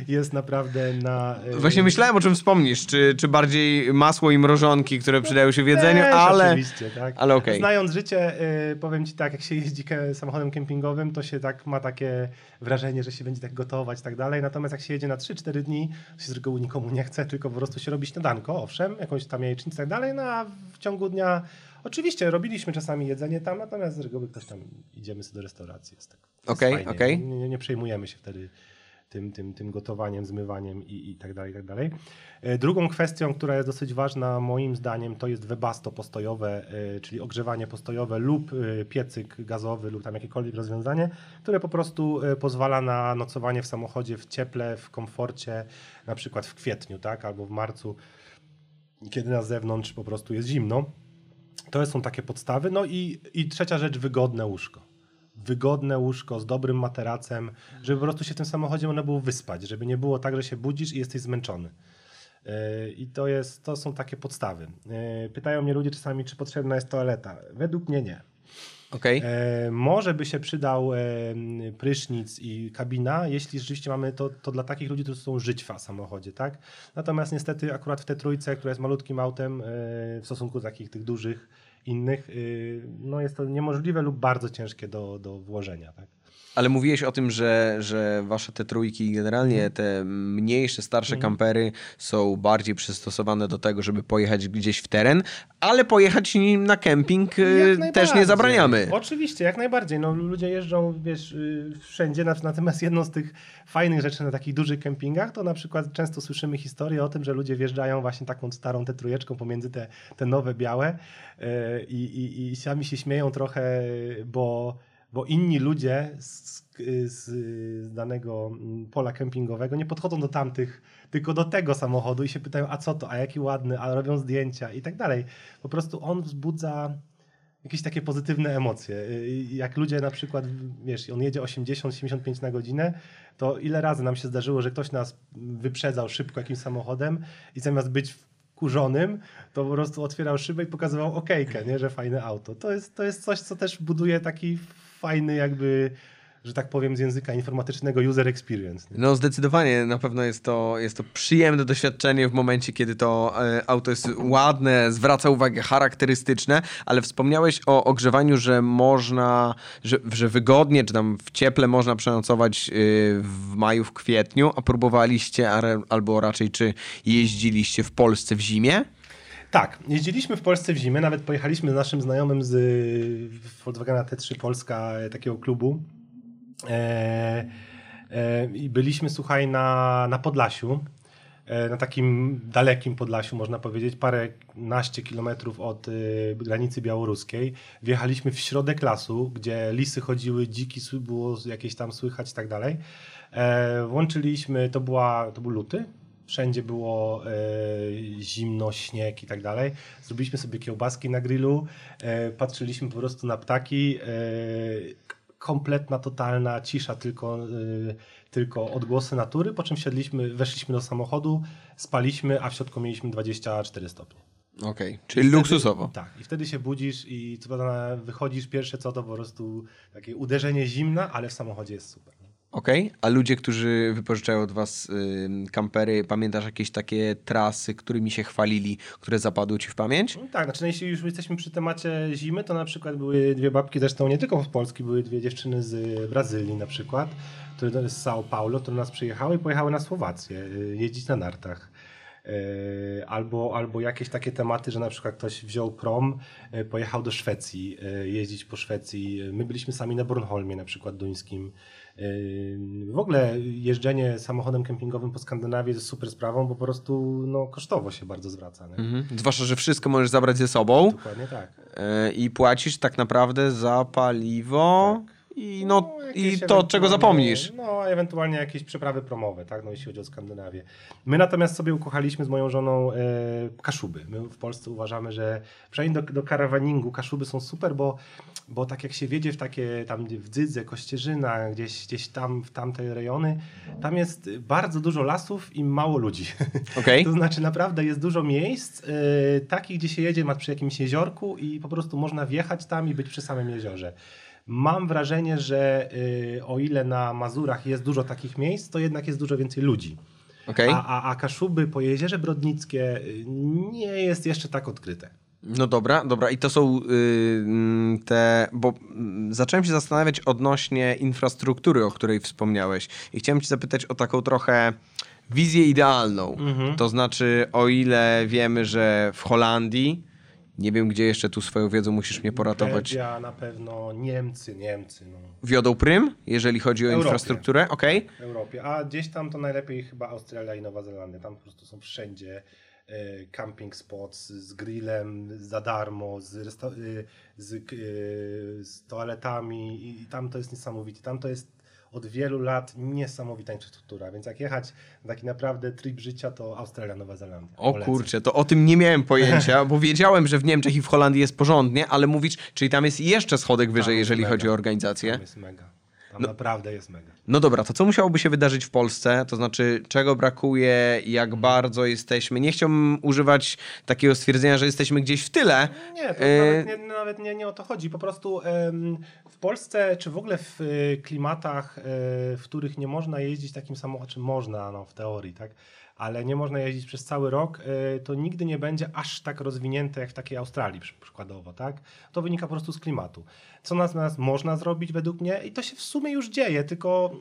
jest naprawdę na. y, Właśnie myślałem, o czym wspomnisz. Czy, czy bardziej masło i mrożonki, które przydają się w jedzeniu, Też ale... Oczywiście, tak. ale okej. Znając życie, y, powiem ci tak, jak się jeździ samochodem kempingowym, to się tak ma takie wrażenie, że się będzie tak gotować i tak dalej. Natomiast jak się jedzie na 3-4 dni, to się z reguły nikomu nie chce, tylko po prostu się robi śniadanko, owszem, jakąś tam jajecznicę i tak dalej, no a w ciągu dnia oczywiście robiliśmy czasami jedzenie tam, natomiast z reguły ktoś tam idziemy sobie do restauracji. Jest tak. Okej, fajnie. okej. Nie, nie, przejmujemy się wtedy tym, tym, tym gotowaniem, zmywaniem i, i tak dalej, i tak dalej. E, Drugą kwestią, która jest dosyć ważna moim zdaniem, to jest webasto postojowe, e, czyli ogrzewanie postojowe lub e, piecyk gazowy lub tam jakiekolwiek rozwiązanie, które po prostu pozwala na nocowanie w samochodzie w cieple, w komforcie, na przykład w kwietniu, tak, albo w marcu, kiedy na zewnątrz po prostu jest zimno. To są takie podstawy. No i, i trzecia rzecz, wygodne łóżko. Wygodne łóżko z dobrym materacem, żeby po prostu się w tym samochodzie można było wyspać, żeby nie było tak, że się budzisz i jesteś zmęczony. Yy, I to, jest, to są takie podstawy. Yy, Pytają mnie ludzie czasami, czy potrzebna jest toaleta. Według mnie nie. Okej. E, może by się przydał e, prysznic i kabina, jeśli rzeczywiście mamy to, to dla takich ludzi, którzy chcą żyć w samochodzie, tak? Natomiast niestety akurat w tej trójce, która jest malutkim autem, e, w stosunku do takich tych dużych innych, y, no jest to niemożliwe lub bardzo ciężkie do, do włożenia, tak? Ale mówiłeś o tym, że, że wasze te trójki, generalnie te mniejsze, starsze kampery są bardziej przystosowane do tego, żeby pojechać gdzieś w teren, ale pojechać nim na kemping Jak y, też najbardziej. nie zabraniamy. Oczywiście, jak najbardziej. No, ludzie jeżdżą, wiesz, y, wszędzie. Nat- Natomiast jedną z tych fajnych rzeczy na takich dużych kempingach, to na przykład często słyszymy historię o tym, że ludzie wjeżdżają właśnie taką starą tę trójeczką pomiędzy te, te nowe białe y, i, i, i sami się śmieją trochę, bo, bo inni ludzie z, z, danego mm, pola kempingowego nie podchodzą do tamtych, tylko do tego samochodu i się pytają, a co to, a jaki ładny, a robią zdjęcia i tak dalej. Po prostu on wzbudza jakieś takie pozytywne emocje. Y, Jak ludzie na przykład, wiesz, on jedzie 80-75 na godzinę, to ile razy nam się zdarzyło, że ktoś nas wyprzedzał szybko jakimś samochodem i zamiast być wkurzonym, to po prostu otwierał szybę i pokazywał okejkę, nie, że fajne auto. To jest, to jest coś, co też buduje taki fajny jakby, że tak powiem z języka informatycznego user experience. Nie? No zdecydowanie na pewno jest to, jest to przyjemne doświadczenie w momencie, kiedy to e, auto jest ładne, zwraca uwagę charakterystyczne, ale wspomniałeś o ogrzewaniu, że można, że, że wygodnie, czy tam w cieple można przenocować y, w maju, w kwietniu, a próbowaliście, albo raczej czy jeździliście w Polsce w zimie? Tak, jeździliśmy w Polsce w zimę, nawet pojechaliśmy z naszym znajomym z Volkswagena T3 Polska, e, takiego klubu. E, e, I byliśmy, słuchaj, na, na Podlasiu, e, na takim dalekim Podlasiu, można powiedzieć, parę naście kilometrów od y, granicy białoruskiej. Wjechaliśmy w środek lasu, gdzie lisy chodziły, dziki było jakieś tam słychać i tak dalej. E, włączyliśmy, to, była, to był luty, wszędzie było e, zimno, śnieg i tak dalej. Zrobiliśmy sobie kiełbaski na grillu, e, patrzyliśmy po prostu na ptaki. E, kompletna, totalna cisza, tylko, e, tylko odgłosy natury, po czym siedliśmy, weszliśmy do samochodu, spaliśmy, a w środku mieliśmy 24 stopnie. Okej, czyli luksusowo. Tak, i wtedy się budzisz i co prawda wychodzisz, pierwsze co to po prostu takie uderzenie zimna, ale w samochodzie jest super. Okej, a ludzie, którzy wypożyczają od was ym, kampery, pamiętasz jakieś takie trasy, którymi się chwalili, które zapadły ci w pamięć? No tak, znaczy no, jeśli już jesteśmy przy temacie zimy, to na przykład były dwie babki, zresztą nie tylko z Polski, były dwie dziewczyny z Brazylii na przykład, które z São Paulo, które nas przyjechały i pojechały na Słowację, y, jeździć na nartach. Y, Albo, albo jakieś takie tematy, że na przykład ktoś wziął prom, y, pojechał do Szwecji, y, jeździć po Szwecji. My byliśmy sami na Bornholmie, na przykład duńskim. W ogóle jeżdżenie samochodem kempingowym po Skandynawii jest super sprawą, bo po prostu no, kosztowo się bardzo zwraca. Nie? Mhm. Zwłaszcza, że wszystko możesz zabrać ze sobą Dokładnie tak. yy, i płacisz tak naprawdę za paliwo i, no, i jakieś to, czego zapomnisz. No, ewentualnie jakieś przeprawy promowe, tak, no jeśli chodzi o Skandynawię. My natomiast sobie ukochaliśmy z moją żoną e, Kaszuby. My w Polsce uważamy, że przynajmniej do, do karawaningu Kaszuby są super, bo, bo tak jak się wiedzie w takie tam w Dzydze, Kościerzyna, gdzieś, gdzieś tam w tamte rejony, tam jest bardzo dużo lasów i mało ludzi. Okej? To znaczy naprawdę jest dużo miejsc e, takich, gdzie się jedzie ma przy jakimś jeziorku i po prostu można wjechać tam i być przy samym jeziorze. Mam wrażenie, że e, o ile na Mazurach jest dużo takich miejsc, to jednak jest dużo więcej ludzi. Okej? A, a, a Kaszuby po Jeziorze Brodnickie y, nie jest jeszcze tak odkryte. No dobra, dobra. I to są y, mm, te. Bo mm, zacząłem się zastanawiać odnośnie infrastruktury, o której wspomniałeś. I chciałem Cię zapytać o taką trochę wizję idealną. To znaczy, o ile wiemy, że w Holandii, nie wiem gdzie jeszcze tu swoją wiedzą musisz mnie poratować, Belgia na pewno, Niemcy, Niemcy, no, wiodą prym, jeżeli chodzi o Europie. infrastrukturę. Okej. w Europie. A gdzieś tam to najlepiej chyba Australia i Nowa Zelandia. Tam po prostu są wszędzie e, camping spots z grillem za darmo, z, resta- y, z, y, z toaletami i, i tam to jest niesamowite. Tam to jest od wielu lat niesamowita infrastruktura, więc jak jechać taki naprawdę trip życia, to Australia, Nowa Zelandia. O Polecam. kurczę, to o tym nie miałem pojęcia, bo wiedziałem, że w Niemczech i w Holandii jest porządnie, ale mówisz, czyli tam jest jeszcze schodek wyżej, Tam jeżeli mega. chodzi o organizację. Tam jest mega. Tam naprawdę jest mega. No dobra, to co musiałoby się wydarzyć w Polsce? To znaczy, czego brakuje, jak bardzo jesteśmy. Nie chciałbym używać takiego stwierdzenia, że jesteśmy gdzieś w tyle. Nie, to E, nawet, nie, nawet nie, nie o to chodzi. Po prostu em, w Polsce, czy w ogóle w e, klimatach, e, w których nie można jeździć takim samochodem, czy można, no w teorii, tak, ale nie można jeździć przez cały rok, e, to nigdy nie będzie aż tak rozwinięte jak w takiej Australii przy- przykładowo, tak? To wynika po prostu z klimatu. Co natomiast można zrobić według mnie i to się w sumie już dzieje, tylko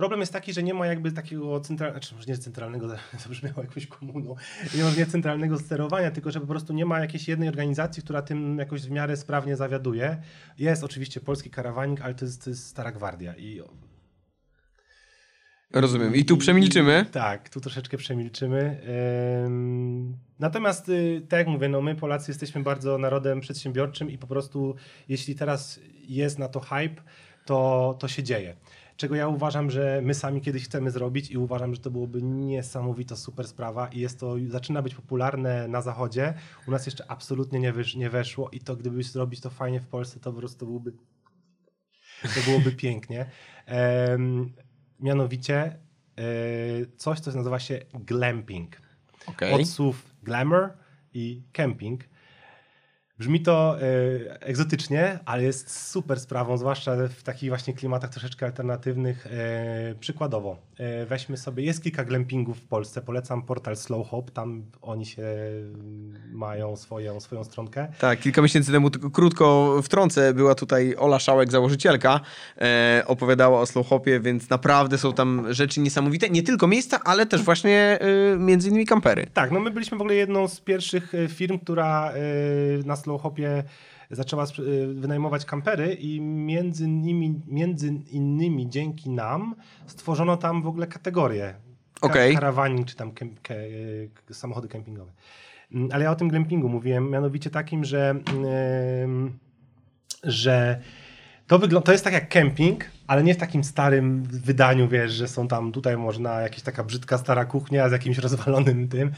Problem jest taki, że nie ma jakby takiego centralnego, znaczy może nie centralnego, to brzmiało jakąś komuną, nie ma centralnego sterowania, tylko że po prostu nie ma jakiejś jednej organizacji, która tym jakoś w miarę sprawnie zawiaduje. Jest oczywiście polski karawanik, ale to jest, to jest stara gwardia i Rozumiem. I tu przemilczymy. i- tak, tu troszeczkę przemilczymy. Ym, natomiast, y, tak jak mówię, no my Polacy jesteśmy bardzo narodem przedsiębiorczym i po prostu jeśli teraz jest na to hype, to, to się dzieje. Czego ja uważam, że my sami kiedyś chcemy zrobić i uważam, że to byłoby niesamowita super sprawa i jest to, zaczyna być popularne na zachodzie. U nas jeszcze absolutnie nie, wysz, nie weszło i to gdybyś zrobić to fajnie w Polsce, to po prostu to byłoby pięknie. Em, mianowicie e, coś, co nazywa się glamping. Okej. Od słów glamour i camping. Brzmi to e, egzotycznie, ale jest super sprawą, zwłaszcza w takich właśnie klimatach troszeczkę alternatywnych. E, przykładowo, weźmy sobie, jest kilka glampingów w Polsce, polecam portal Slow Hope, tam oni się mm, mają swoją, swoją stronkę. Tak, kilka miesięcy temu, tylko krótko wtrącę, była tutaj Ola Szałek, założycielka, e, opowiadała o Slowhopie, więc naprawdę są tam rzeczy niesamowite. Nie tylko miejsca, ale też właśnie e, między innymi kampery. Tak, no my byliśmy w ogóle jedną z pierwszych e, firm, która e, na Slowhopie zaczęła e, wynajmować kampery i między nimi, między innymi dzięki nam stworzono tam w ogóle kategorie. Ka- Okej. Karawaning czy tam ke, e, samochody kempingowe. Mm, Ale ja o tym glampingu mówiłem, mianowicie takim, że, że to, to jest tak jak kemping, ale nie w takim starym wydaniu, wiesz, że są tam, tutaj można jakaś taka brzydka stara kuchnia z jakimś rozwalonym tym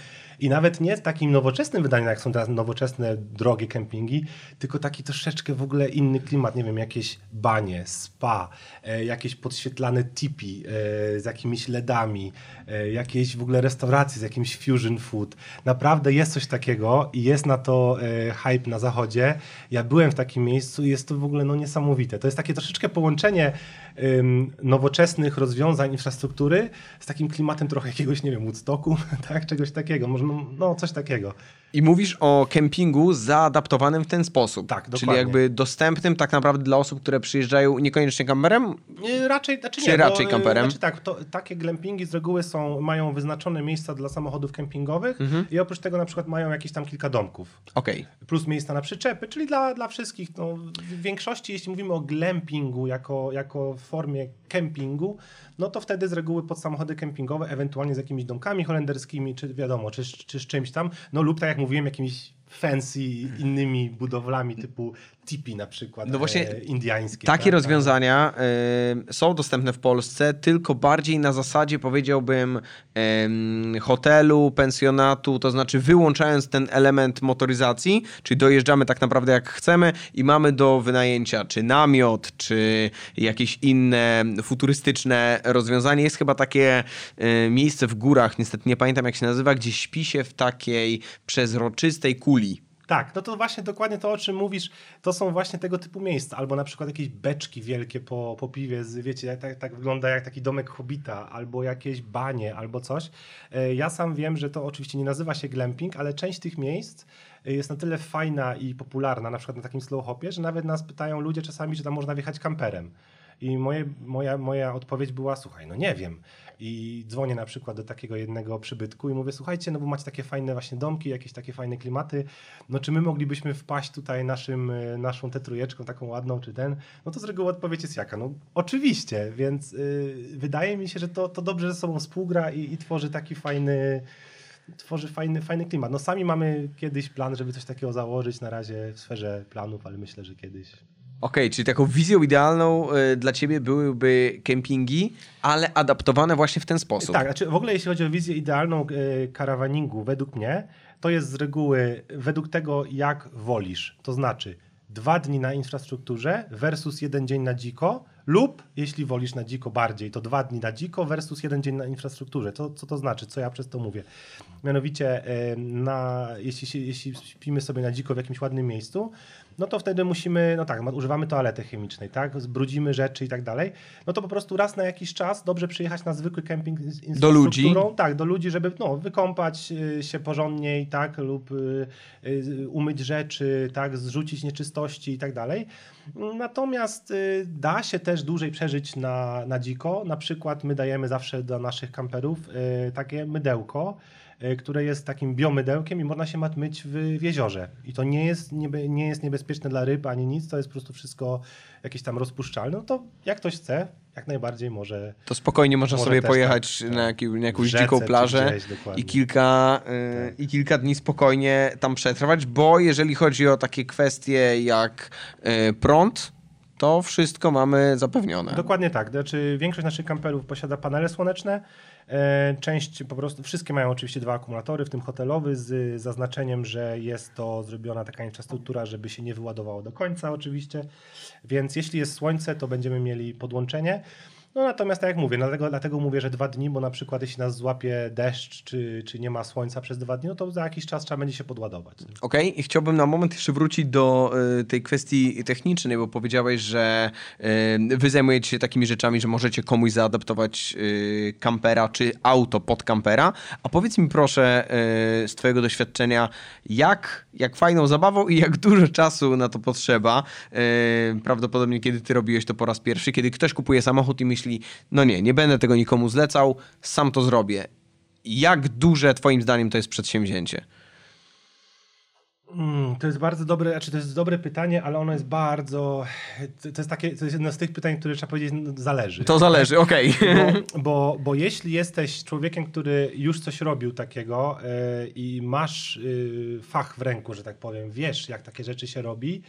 i nawet nie w takim nowoczesnym wydaniu, jak są teraz nowoczesne, drogie kempingi, tylko taki troszeczkę w ogóle inny klimat, nie wiem, jakieś banie, spa, e, jakieś podświetlane tipi e, z jakimiś LEDami, e, jakieś w ogóle restauracje z jakimś fusion food. Naprawdę jest coś takiego i jest na to hype na zachodzie. Ja byłem w takim miejscu i jest to w ogóle no, niesamowite. To jest takie troszeczkę połączenie nowoczesnych rozwiązań infrastruktury z takim klimatem trochę jakiegoś, nie wiem, Woodstocku, tak, czegoś takiego, może no, no coś takiego. I mówisz o kempingu zaadaptowanym w ten sposób. Tak, Czyli dokładnie. jakby dostępnym tak naprawdę dla osób, które przyjeżdżają niekoniecznie kamperem. Raczej, znaczy Czy nie, raczej bo, y, kamperem? Znaczy tak, to, takie glampingi z reguły są, mają wyznaczone miejsca dla samochodów kempingowych Mhm. i oprócz tego na przykład mają jakieś tam kilka domków. Okej. plus miejsca na przyczepy, czyli dla, dla wszystkich. No, w większości, jeśli mówimy o glampingu jako, jako formie kempingu, no to wtedy z reguły pod samochody kempingowe, ewentualnie z jakimiś domkami holenderskimi, czy wiadomo, czy, czy z czymś tam, no lub tak jak mówiłem, jakimiś fancy innymi budowlami typu tipi na przykład, No właśnie e, indyjskie. Takie tak? rozwiązania y, są dostępne w Polsce, tylko bardziej na zasadzie powiedziałbym em, hotelu, pensjonatu, to znaczy wyłączając ten element motoryzacji, czyli dojeżdżamy tak naprawdę jak chcemy i mamy do wynajęcia czy namiot, czy jakieś inne futurystyczne rozwiązanie. Jest chyba takie y, miejsce w górach, niestety nie pamiętam jak się nazywa, gdzie śpi się w takiej przezroczystej kuli. Tak, no to właśnie dokładnie to, o czym mówisz, to są właśnie tego typu miejsca. Albo na przykład jakieś beczki wielkie po, po piwie, z, wiecie, tak, tak wygląda jak taki domek hobita, albo jakieś banie, albo coś. E, Ja sam wiem, że to oczywiście nie nazywa się glamping, ale część tych miejsc e, jest na tyle fajna i popularna, na przykład na takim slow hopie, że nawet nas pytają ludzie czasami, czy tam można wjechać kamperem. I moje, moja, moja odpowiedź była, słuchaj, no nie wiem. I dzwonię na przykład do takiego jednego przybytku i mówię, słuchajcie, no bo macie takie fajne właśnie domki, jakieś takie fajne klimaty, no czy my moglibyśmy wpaść tutaj naszym, y, naszą tę trójeczką taką ładną, czy ten? No to z reguły odpowiedź jest jaka? No oczywiście, więc y, wydaje mi się, że to, to dobrze ze sobą współgra i, i tworzy taki fajny, tworzy fajny, fajny klimat. No sami mamy kiedyś plan, żeby coś takiego założyć, na razie w sferze planów, ale myślę, że kiedyś. Okej, czyli taką wizją idealną y, dla ciebie byłyby kempingi, ale adaptowane właśnie w ten sposób. Tak, znaczy w ogóle jeśli chodzi o wizję idealną e, karawaningu, według mnie, to jest z reguły według tego, jak wolisz. To znaczy dwa dni na infrastrukturze versus jeden dzień na dziko, lub jeśli wolisz na dziko bardziej, to dwa dni na dziko versus jeden dzień na infrastrukturze. To, co to znaczy? Co ja przez to mówię? Mianowicie, e, na, jeśli, jeśli śpimy sobie na dziko w jakimś ładnym miejscu, no to wtedy musimy, no tak, ma- używamy toalety chemicznej, tak, zbrudzimy rzeczy i tak dalej, no to po prostu raz na jakiś czas dobrze przyjechać na zwykły kemping z Do ludzi? infrastrukturą, Tak, do ludzi, żeby no, wykąpać y, się porządniej, tak, lub y, y, umyć rzeczy, tak, zrzucić nieczystości i tak dalej. Natomiast da się też dłużej przeżyć na, na dziko. Na przykład my dajemy zawsze do naszych kamperów takie mydełko, które jest takim biomydełkiem i można się mat myć w, w jeziorze. I to nie jest, niebe, nie jest niebezpieczne dla ryb ani nic, to jest po prostu wszystko jakieś tam rozpuszczalne. No to jak ktoś chce, jak najbardziej może To spokojnie można Może sobie pojechać tak, na, tak. jakiś, na jakąś rzece dziką plażę gdzieś, i kilka, y, i kilka dni spokojnie tam przetrwać, bo jeżeli chodzi o takie kwestie jak y, prąd, to wszystko mamy zapewnione. Dokładnie tak. Znaczy, większość naszych kamperów posiada panele słoneczne. E, Część po prostu, wszystkie mają oczywiście dwa akumulatory, w tym hotelowy, z zaznaczeniem, że jest to zrobiona taka infrastruktura, żeby się nie wyładowało do końca, oczywiście. Więc jeśli jest słońce, to będziemy mieli podłączenie. No natomiast tak jak mówię, dlatego, dlatego mówię, że dwa dni, bo na przykład jeśli nas złapie deszcz, czy, czy nie ma słońca przez dwa dni, no to za jakiś czas trzeba będzie się podładować. Okej, i chciałbym na moment jeszcze wrócić do y, tej kwestii technicznej, bo powiedziałeś, że y, wy zajmujecie się takimi rzeczami, że możecie komuś zaadaptować y, kampera czy auto pod kampera. A powiedz mi proszę y, z twojego doświadczenia, jak, jak fajną zabawą i jak dużo czasu na to potrzeba, y, prawdopodobnie kiedy ty robiłeś to po raz pierwszy, kiedy ktoś kupuje samochód i myśli, no nie, nie będę tego nikomu zlecał, sam to zrobię. Jak duże twoim zdaniem to jest przedsięwzięcie? Mm, to jest bardzo dobre, znaczy to jest dobre pytanie, ale ono jest bardzo. To jest takie, to jest jedno z tych pytań, które trzeba powiedzieć, no, zależy. To zależy, okej. Bo, bo, bo jeśli jesteś człowiekiem, który już coś robił takiego yy, i masz yy, fach w ręku, że tak powiem, wiesz, jak takie rzeczy się robi,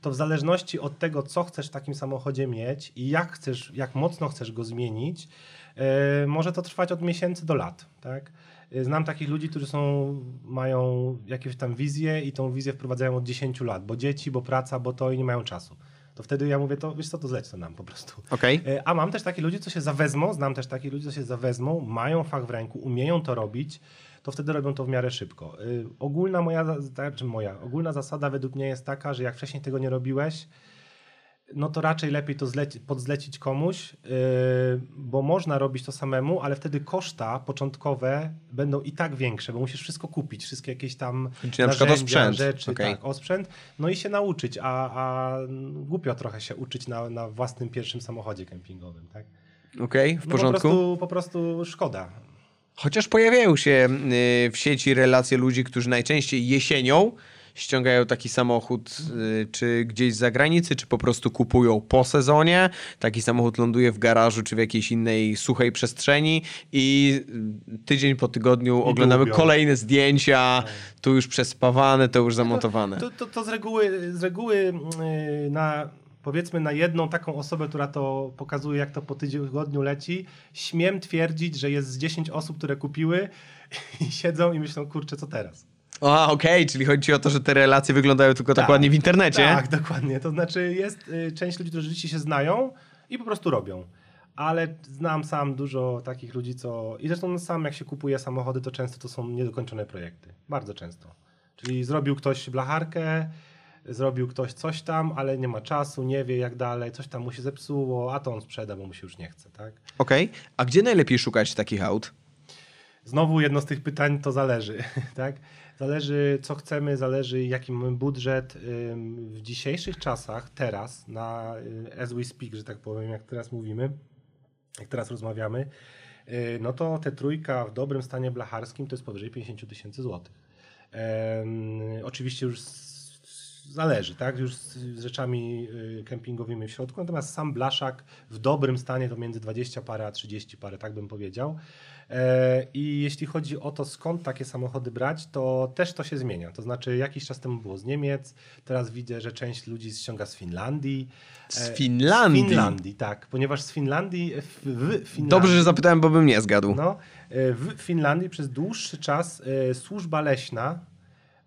to w zależności od tego, co chcesz w takim samochodzie mieć i jak chcesz, jak mocno chcesz go zmienić, e, może to trwać od miesięcy do lat, tak? E, Znam takich ludzi, którzy są, mają jakieś tam wizje i tą wizję wprowadzają od 10 lat, bo dzieci, bo praca, bo to i nie mają czasu. To wtedy ja mówię, to wiesz co, to zleć to nam po prostu. Okej. E, A mam też takich ludzi, co się zawezmą, znam też takich ludzi, co się zawezmą, mają fach w ręku, umieją to robić, to wtedy robią to w miarę szybko. Y, Ogólna moja, znaczy moja, ogólna zasada według mnie jest taka, że jak wcześniej tego nie robiłeś, no to raczej lepiej to zleci, podzlecić komuś, yy, bo można robić to samemu, ale wtedy koszta początkowe będą i tak większe, bo musisz wszystko kupić, wszystkie jakieś tam Czyli narzędzia, osprzęt, rzeczy, okej. tak, osprzęt, no i się nauczyć, a, a głupio trochę się uczyć na, na własnym pierwszym samochodzie kempingowym, tak? Okej, w No porządku. Po prostu, po prostu szkoda. Chociaż pojawiają się y, w sieci relacje ludzi, którzy najczęściej jesienią ściągają taki samochód, y, czy gdzieś z zagranicy, czy po prostu kupują po sezonie. Taki samochód ląduje w garażu, czy w jakiejś innej suchej przestrzeni i y, tydzień po tygodniu oglądamy kolejne zdjęcia, tu już przespawane, to już zamontowane. To, to, to z reguły, z reguły na powiedzmy na jedną taką osobę, która to pokazuje, jak to po tygodniu leci, śmiem twierdzić, że jest z 10 osób, które kupiły i siedzą i myślą, kurczę, co teraz? A, okej, czyli chodzi ci o to, że te relacje wyglądają tylko tak, Tak. ładnie w internecie. Tak, dokładnie. To znaczy jest y, część ludzi, którzy rzeczywiście się znają i po prostu robią. Ale znam sam dużo takich ludzi, co... I zresztą sam jak się kupuje samochody, to często to są niedokończone projekty. Bardzo często. Czyli zrobił ktoś blacharkę, zrobił ktoś coś tam, ale nie ma czasu, nie wie jak dalej, coś tam mu się zepsuło, a to on sprzeda, bo mu się już nie chce, tak? Okej, a gdzie najlepiej szukać takich aut? Znowu jedno z tych pytań to zależy, tak? Zależy co chcemy, zależy jaki mamy budżet. W dzisiejszych czasach, teraz, na y, as we speak, że tak powiem, jak teraz mówimy, jak teraz rozmawiamy, y, no to te trójka w dobrym stanie blacharskim to jest powyżej 50 tysięcy złotych. Oczywiście już zależy, tak? Już z, z rzeczami y, kempingowymi w środku, natomiast sam blaszak w dobrym stanie to między 20 parę a 30 parę, tak bym powiedział. E, I jeśli chodzi o to, skąd takie samochody brać, to też to się zmienia. To znaczy, jakiś czas temu było z Niemiec, teraz widzę, że część ludzi ściąga z Finlandii. Z E, Finlandii? Z Finlandii, tak. Ponieważ z Finlandii, w, w Finlandii Dobrze, że zapytałem, bo bym nie zgadł. no, e, w Finlandii przez dłuższy czas e, służba leśna,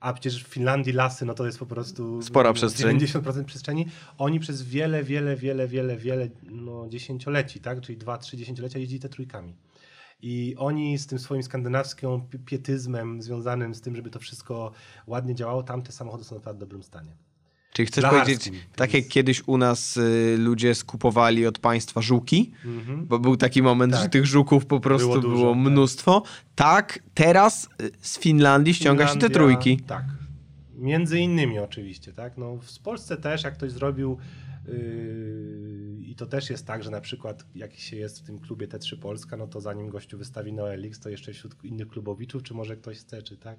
a przecież w Finlandii lasy, no to jest po prostu Spora przestrzeń. 90% przestrzeni. Oni przez wiele, wiele, wiele, wiele, wiele no, dziesięcioleci, tak? czyli dwa, trzy dziesięciolecia jeździli te trójkami. I oni z tym swoim skandynawskim pi- pietyzmem związanym z tym, żeby to wszystko ładnie działało, tamte samochody są naprawdę w dobrym stanie. Czyli chcesz powiedzieć, tak jak kiedyś u nas y, ludzie skupowali od państwa żuki, bo był taki moment, Tak. że tych żuków po prostu było, Było dużo, tak. mnóstwo. Tak, teraz y, z Finlandii ściąga się te Finlandia, trójki. Tak. Między innymi oczywiście, tak. No, w Polsce też, jak ktoś zrobił yy, i to też jest tak, że na przykład jak się jest w tym klubie T3 Polska, no to zanim gościu wystawi no LX, to jeszcze wśród innych klubowiczów, czy może ktoś chce, czy tak.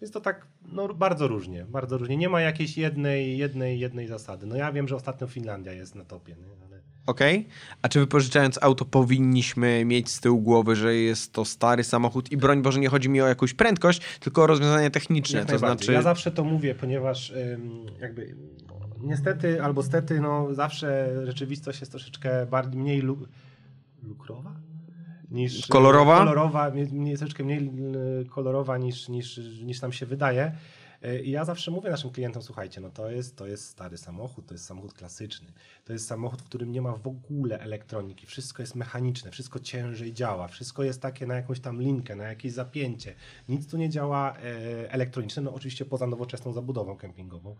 Jest to tak no, bardzo różnie, bardzo różnie. Nie ma jakiejś jednej, jednej, jednej zasady. No ja wiem, że ostatnio Finlandia jest na topie, nie? ale Okej. A czy wypożyczając auto powinniśmy mieć z tyłu głowy, że jest to stary samochód i broń Boże nie chodzi mi o jakąś prędkość, tylko o rozwiązania techniczne. Jak to znaczy... Ja zawsze to mówię, ponieważ jakby niestety albo stety, no zawsze rzeczywistość jest troszeczkę bardziej mniej lu- lukrowa niż Kolorowa? kolorowa troszeczkę mniej kolorowa niż, niż, niż nam się wydaje. Y, I ja zawsze mówię naszym klientom, słuchajcie, no to jest, to jest stary samochód, to jest samochód klasyczny. To jest samochód, w którym nie ma w ogóle elektroniki. Wszystko jest mechaniczne, wszystko ciężej działa, wszystko jest takie na jakąś tam linkę, na jakieś zapięcie. Nic tu nie działa e, elektronicznie, no oczywiście poza nowoczesną zabudową kempingową.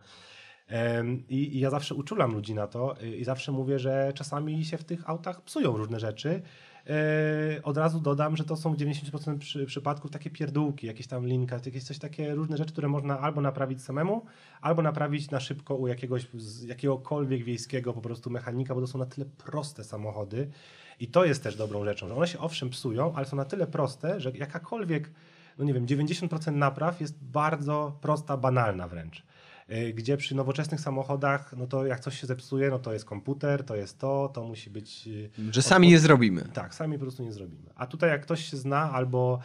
Em, I, I ja zawsze uczulam ludzi na to y, i zawsze mówię, że czasami się w tych autach psują różne rzeczy. E, Od razu dodam, że to są w 90% przy, przypadków takie pierdółki, jakieś tam linka, jakieś coś takie różne rzeczy, które można albo naprawić samemu, albo naprawić na szybko u jakiegoś, jakiegokolwiek wiejskiego po prostu mechanika, bo to są na tyle proste samochody i to jest też dobrą rzeczą, że one się owszem psują, ale są na tyle proste, że jakakolwiek, no nie wiem, 90% napraw jest bardzo prosta, banalna wręcz. Y, Gdzie przy nowoczesnych samochodach, no to jak coś się zepsuje, no to jest komputer, to jest to, to musi być... y, Że sami nie zrobimy. tak, sami po prostu nie zrobimy. A tutaj jak ktoś się zna albo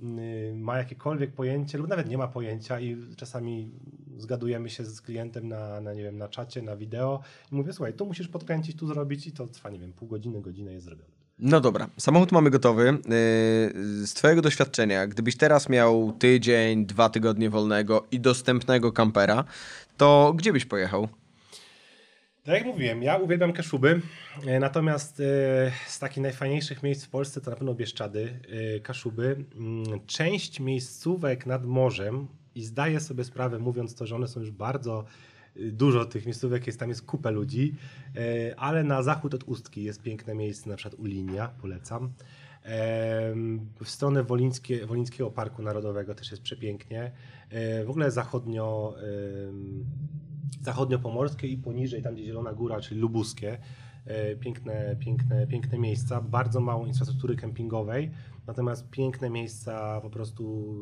y, ma jakiekolwiek pojęcie, lub nawet nie ma pojęcia i czasami zgadujemy się z klientem na, na, nie wiem, na czacie, na wideo i mówię, słuchaj, tu musisz podkręcić, tu zrobić i to trwa, nie wiem, pół godziny, godzinę jest zrobione. No dobra, samochód mamy gotowy. Yy, Z Twojego doświadczenia, gdybyś teraz miał tydzień, dwa tygodnie wolnego i dostępnego kampera, to gdzie byś pojechał? Tak jak mówiłem, ja uwielbiam Kaszuby, e, natomiast e, z takich najfajniejszych miejsc w Polsce to na pewno Bieszczady, Kaszuby. Mm, Część miejscówek nad morzem i zdaję sobie sprawę, mówiąc to, że one są już bardzo y, dużo tych miejscówek, jest tam jest kupę ludzi, e, ale na zachód od Ustki jest piękne miejsce, na przykład Ulinia, polecam. Em, W stronę Wolińskie, Wolińskiego Parku Narodowego też jest przepięknie. E, W ogóle zachodnio, zachodnio-pomorskie i poniżej, tam gdzie Zielona Góra, czyli Lubuskie. E, Piękne, piękne, piękne miejsca, bardzo mało infrastruktury kempingowej, natomiast piękne miejsca po prostu.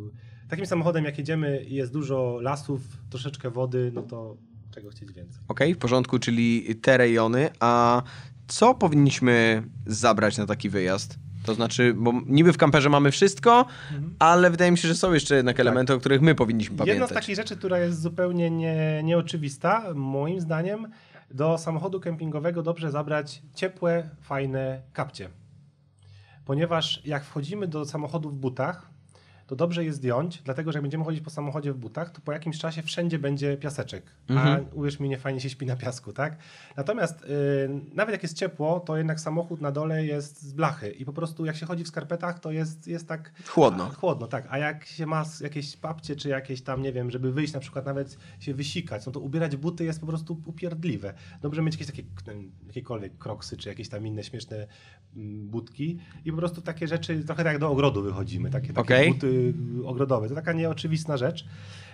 Takim samochodem jak jedziemy jest dużo lasów, troszeczkę wody, no to czego chcieć więcej. Ok, w porządku, czyli te rejony. A co powinniśmy zabrać na taki wyjazd? To znaczy, bo niby w kamperze mamy wszystko, ale wydaje mi się, że są jeszcze jednak elementy, o których my powinniśmy Jedna z pamiętać. takich rzeczy, która jest zupełnie nie, nieoczywista, moim zdaniem, do samochodu kempingowego dobrze zabrać ciepłe, fajne kapcie. Ponieważ jak wchodzimy do samochodu w butach, to dobrze je zdjąć, dlatego że jak będziemy chodzić po samochodzie w butach, to po jakimś czasie wszędzie będzie piaseczek. A uwierz mi, nie fajnie się śpi na piasku, tak? Natomiast y, nawet jak jest ciepło, to jednak samochód na dole jest z blachy i po prostu jak się chodzi w skarpetach, to jest, jest tak... Chłodno. A, chłodno, tak. A jak się ma jakieś papcie, czy jakieś tam, nie wiem, żeby wyjść na przykład nawet się wysikać, no to ubierać buty jest po prostu upierdliwe. Dobrze mieć jakieś takie, jakiekolwiek kroksy, czy jakieś tam inne śmieszne mm, budki i po prostu takie rzeczy, trochę tak jak do ogrodu wychodzimy, takie, takie Okej. buty ogrodowe. To taka nieoczywistna rzecz.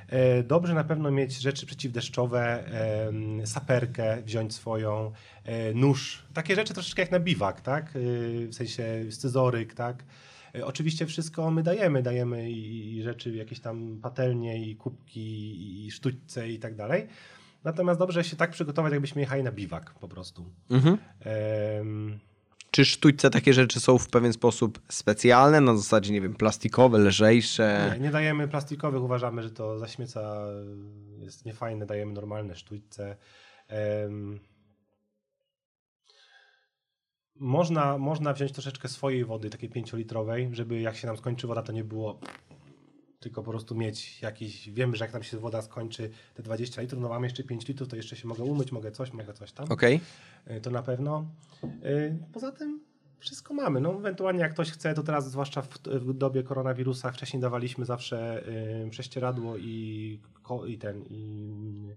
E, Dobrze na pewno mieć rzeczy przeciwdeszczowe, saperkę wziąć swoją, e, nóż. Takie rzeczy troszeczkę jak na biwak, tak? E, W sensie scyzoryk, tak? E, Oczywiście wszystko my dajemy, dajemy i, rzeczy, jakieś tam patelnie i kubki i sztućce i tak dalej. Natomiast dobrze się tak przygotować, jakbyśmy jechali na biwak po prostu. Mhm. Czy sztućce takie rzeczy są w pewien sposób specjalne, na zasadzie, nie wiem, plastikowe, lżejsze? Nie, nie dajemy plastikowych, uważamy, że to zaśmieca, jest niefajne, dajemy normalne sztućce. Em, można, można wziąć troszeczkę swojej wody, takiej pięciolitrowej, żeby jak się nam skończy woda, to nie było tylko po prostu mieć jakiś, wiemy, że jak nam się woda skończy te 20 litrów, no mamy jeszcze 5 litrów, to jeszcze się mogę umyć, mogę coś, mogę coś tam. Okej. Y, to na pewno. Y, Poza tym wszystko mamy. No, ewentualnie jak ktoś chce, to teraz zwłaszcza w, w dobie koronawirusa wcześniej dawaliśmy zawsze y, prześcieradło i, ko, i ten i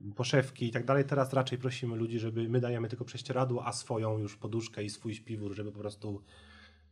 y, poszewki i tak dalej. Teraz raczej prosimy ludzi, żeby my dajemy tylko prześcieradło, a swoją już poduszkę i swój śpiwór, żeby po prostu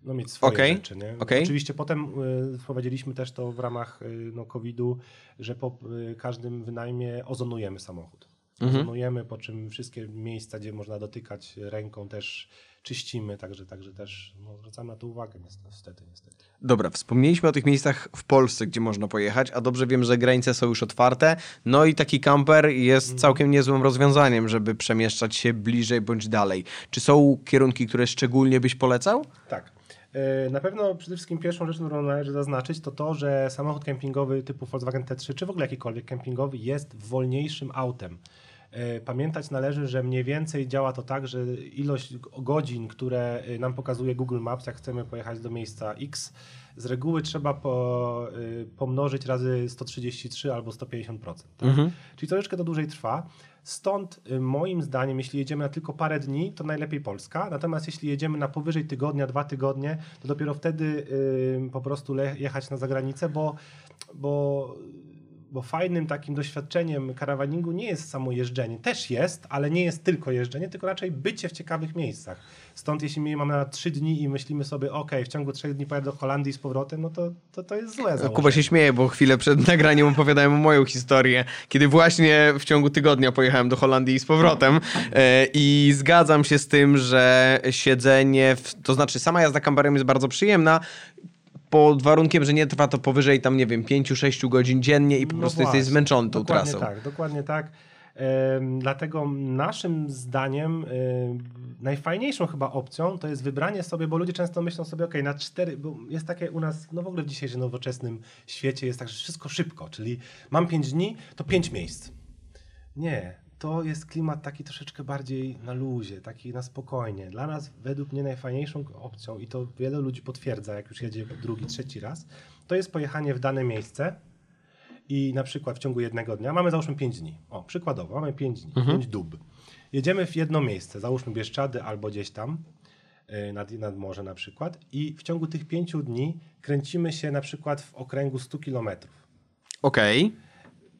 no, mieć swoje Okej, rzeczy. Nie? okej. Oczywiście potem y, wprowadziliśmy też to w ramach y, no, COVID-u, że po y, każdym wynajmie ozonujemy samochód. Mhm. Ozonujemy, po czym wszystkie miejsca, gdzie można dotykać ręką też czyścimy, także, także też no, zwracamy na to uwagę niestety, niestety. Dobra, wspomnieliśmy o tych miejscach w Polsce, gdzie można pojechać, a dobrze wiem, że granice są już otwarte. No i taki kamper jest całkiem niezłym rozwiązaniem, żeby przemieszczać się bliżej bądź dalej. Czy są kierunki, które szczególnie byś polecał? Tak. E, Na pewno przede wszystkim pierwszą rzeczą, którą należy zaznaczyć, to to, że samochód kempingowy typu Volkswagen T3, czy w ogóle jakikolwiek kempingowy, jest wolniejszym autem. E, Pamiętać należy, że mniej więcej działa to tak, że ilość godzin, które e, nam pokazuje Google Maps, jak chcemy pojechać do miejsca X, z reguły trzeba po, e, pomnożyć razy 133 albo 150%. Tak? Czyli troszeczkę to dłużej trwa. Stąd y, moim zdaniem, jeśli jedziemy na tylko parę dni, to najlepiej Polska. Natomiast jeśli jedziemy na powyżej tygodnia, dwa tygodnie, to dopiero wtedy y, po prostu jechać na zagranicę, bo, bo, bo fajnym takim doświadczeniem karawaningu nie jest samo jeżdżenie. Też jest, ale nie jest tylko jeżdżenie, tylko raczej bycie w ciekawych miejscach. Stąd jeśli my mamy na trzy dni i myślimy sobie, ok, w ciągu trzech dni pojadę do Holandii z powrotem, no to, to, to jest złe założenie. Kuba się śmieje, bo chwilę przed nagraniem opowiadałem moją historię, kiedy właśnie w ciągu tygodnia pojechałem do Holandii z powrotem e, i zgadzam się z tym, że siedzenie, w, to znaczy sama jazda kamperem jest bardzo przyjemna, pod warunkiem, że nie trwa to powyżej tam, nie wiem, 5-6 godzin dziennie i po No prostu właśnie, jesteś zmęczony tą dokładnie trasą. tak, dokładnie tak. Dlatego naszym zdaniem em, najfajniejszą chyba opcją to jest wybranie sobie, bo ludzie często myślą sobie, ok, na cztery, bo jest takie u nas, no w ogóle w dzisiejszym nowoczesnym świecie jest tak, że wszystko szybko, czyli mam pięć dni, to pięć miejsc. Nie, to jest klimat taki troszeczkę bardziej na luzie, taki na spokojnie. Dla nas, według mnie, najfajniejszą opcją, i to wiele ludzi potwierdza, jak już jedzie drugi, trzeci raz, to jest pojechanie w dane miejsce i na przykład w ciągu jednego dnia mamy załóżmy 5 dni. O, przykładowo, mamy 5 dni, 5 dób. Jedziemy w jedno miejsce, załóżmy Bieszczady albo gdzieś tam, yy, nad, nad morze na przykład i w ciągu tych 5 dni kręcimy się na przykład w okręgu 100 kilometrów. Okej.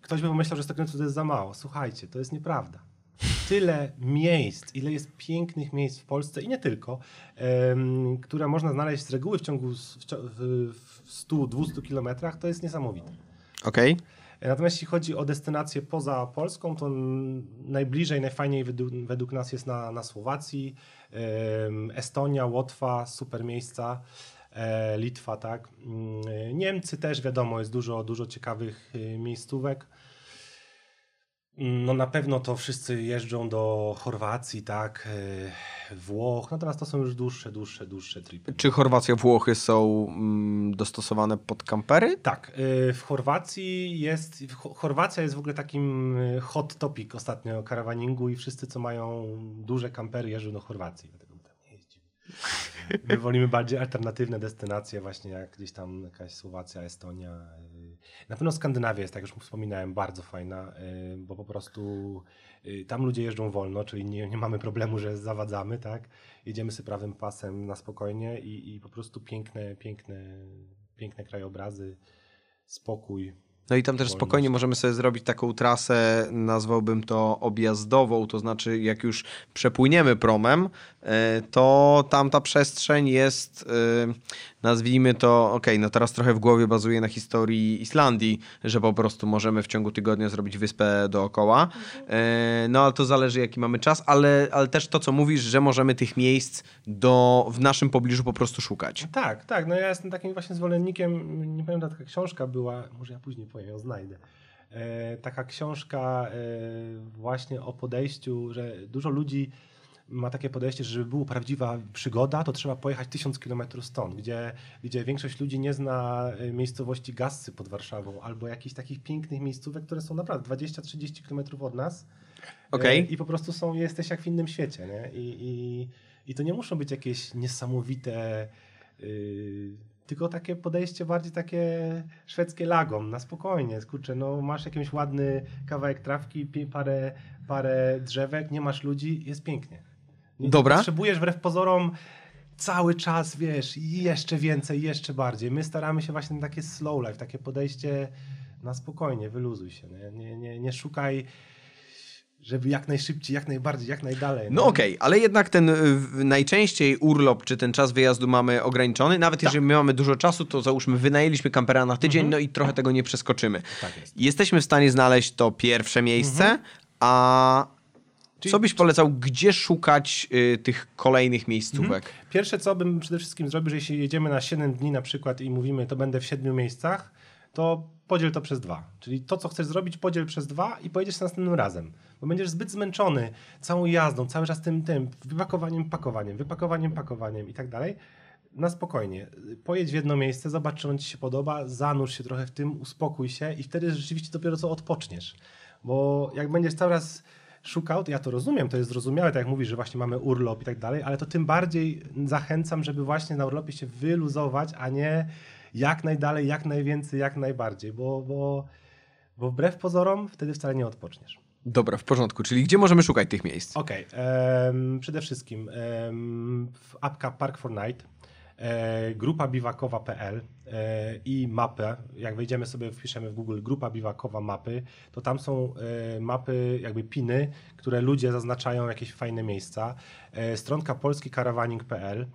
Ktoś by pomyślał, że 100 km to jest za mało. Słuchajcie, to jest nieprawda. Tyle miejsc, ile jest pięknych miejsc w Polsce i nie tylko, em, które można znaleźć z reguły w ciągu s- w, cio- w, w 100-200 kilometrach, to jest niesamowite. Okej. Natomiast jeśli chodzi o destynacje poza Polską, to najbliżej, najfajniej według, według nas jest na, na Słowacji, Estonia, Łotwa, super miejsca, Litwa, tak. Mm, Niemcy też, wiadomo, jest dużo, dużo ciekawych y, miejscówek. Mm, No na pewno to wszyscy jeżdżą do Chorwacji, tak, e, Włoch, natomiast to są już dłuższe, dłuższe, dłuższe tripy. Czy Chorwacja, Włochy są mm, dostosowane pod kampery? Tak, y, w Chorwacji jest, Chorwacja jest w ogóle takim y, hot topic ostatnio karawaningu i wszyscy, co mają duże kampery, jeżdżą do Chorwacji. Dlatego tam nie jeździmy. My wolimy bardziej alternatywne destynacje, właśnie jak gdzieś tam jakaś Słowacja, Estonia. Na pewno Skandynawia jest, tak już wspominałem, bardzo fajna, y, bo po prostu y, tam ludzie jeżdżą wolno, czyli nie, nie mamy problemu, że zawadzamy, tak? Jedziemy sobie prawym pasem na spokojnie i, i po prostu piękne, piękne, piękne krajobrazy, spokój. No i tam też spokojnie możemy sobie zrobić taką trasę, nazwałbym to objazdową, to znaczy jak już przepłyniemy promem, e, to tam ta przestrzeń jest, e, nazwijmy to, okej, no teraz trochę w głowie bazuje na historii Islandii, że po prostu możemy w ciągu tygodnia zrobić wyspę dookoła. E, No ale to zależy jaki mamy czas, ale, ale też to co mówisz, że możemy tych miejsc do, w naszym pobliżu po prostu szukać. Tak, tak, no ja jestem takim właśnie zwolennikiem, nie pamiętam, taka książka była, może ja później powiem, ją znajdę. E, taka książka e, właśnie o podejściu, że dużo ludzi ma takie podejście, że żeby była prawdziwa przygoda, to trzeba pojechać tysiąc kilometrów stąd, gdzie, gdzie większość ludzi nie zna e, miejscowości Gassy pod Warszawą, albo jakichś takich pięknych miejscówek, które są naprawdę 20-30 kilometrów od nas. E, I po prostu są, jesteś jak w innym świecie, nie? I, i, i to nie muszą być jakieś niesamowite, yy, tylko takie podejście bardziej takie szwedzkie lagom, na spokojnie, kurczę, no masz jakiś ładny kawałek trawki, parę, parę drzewek, nie masz ludzi, jest pięknie. Nie Dobra. Potrzebujesz wbrew pozorom cały czas, wiesz, jeszcze więcej, jeszcze bardziej. My staramy się właśnie na takie slow life, takie podejście na spokojnie, wyluzuj się, nie, nie, nie, nie szukaj żeby jak najszybciej, jak najbardziej, jak najdalej. No nie? okej, ale jednak ten y, w- najczęściej urlop czy ten czas wyjazdu mamy ograniczony. Nawet jeżeli my mamy dużo czasu, to załóżmy wynajęliśmy kampera na tydzień, no i trochę tego nie przeskoczymy. Tak jest. Jesteśmy w stanie znaleźć to pierwsze miejsce, a Czyli- co byś polecał, gdzie szukać y, tych kolejnych miejscówek? Pierwsze, co bym przede wszystkim zrobił, że jeśli jedziemy na 7 dni na przykład i mówimy, to będę w 7 miejscach, to podziel to przez dwa. Czyli to, co chcesz zrobić, podziel przez dwa i pojedziesz następnym razem. Bo będziesz zbyt zmęczony całą jazdą, cały czas tym, tym, wypakowaniem, pakowaniem, wypakowaniem, pakowaniem i tak dalej. Na spokojnie. Pojedź w jedno miejsce, zobacz, czy on ci się podoba, zanurz się trochę w tym, uspokój się i wtedy rzeczywiście dopiero co odpoczniesz. Bo jak będziesz cały raz szukał, ja to rozumiem, to jest zrozumiałe, tak jak mówisz, że właśnie mamy urlop i tak dalej, ale to tym bardziej zachęcam, żeby właśnie na urlopie się wyluzować, a nie jak najdalej, jak najwięcej, jak najbardziej, bo, bo, bo wbrew pozorom wtedy wcale nie odpoczniesz. Dobra, w porządku. Czyli gdzie możemy szukać tych miejsc? Okej, em, przede wszystkim em, w apka Park for Night, e, grupa biwakowa.pl e, i mapę, jak wejdziemy sobie, wpiszemy w Google grupa biwakowa mapy, to tam są e, mapy, jakby piny, które ludzie zaznaczają jakieś fajne miejsca. E, stronka polskikarawaning.pl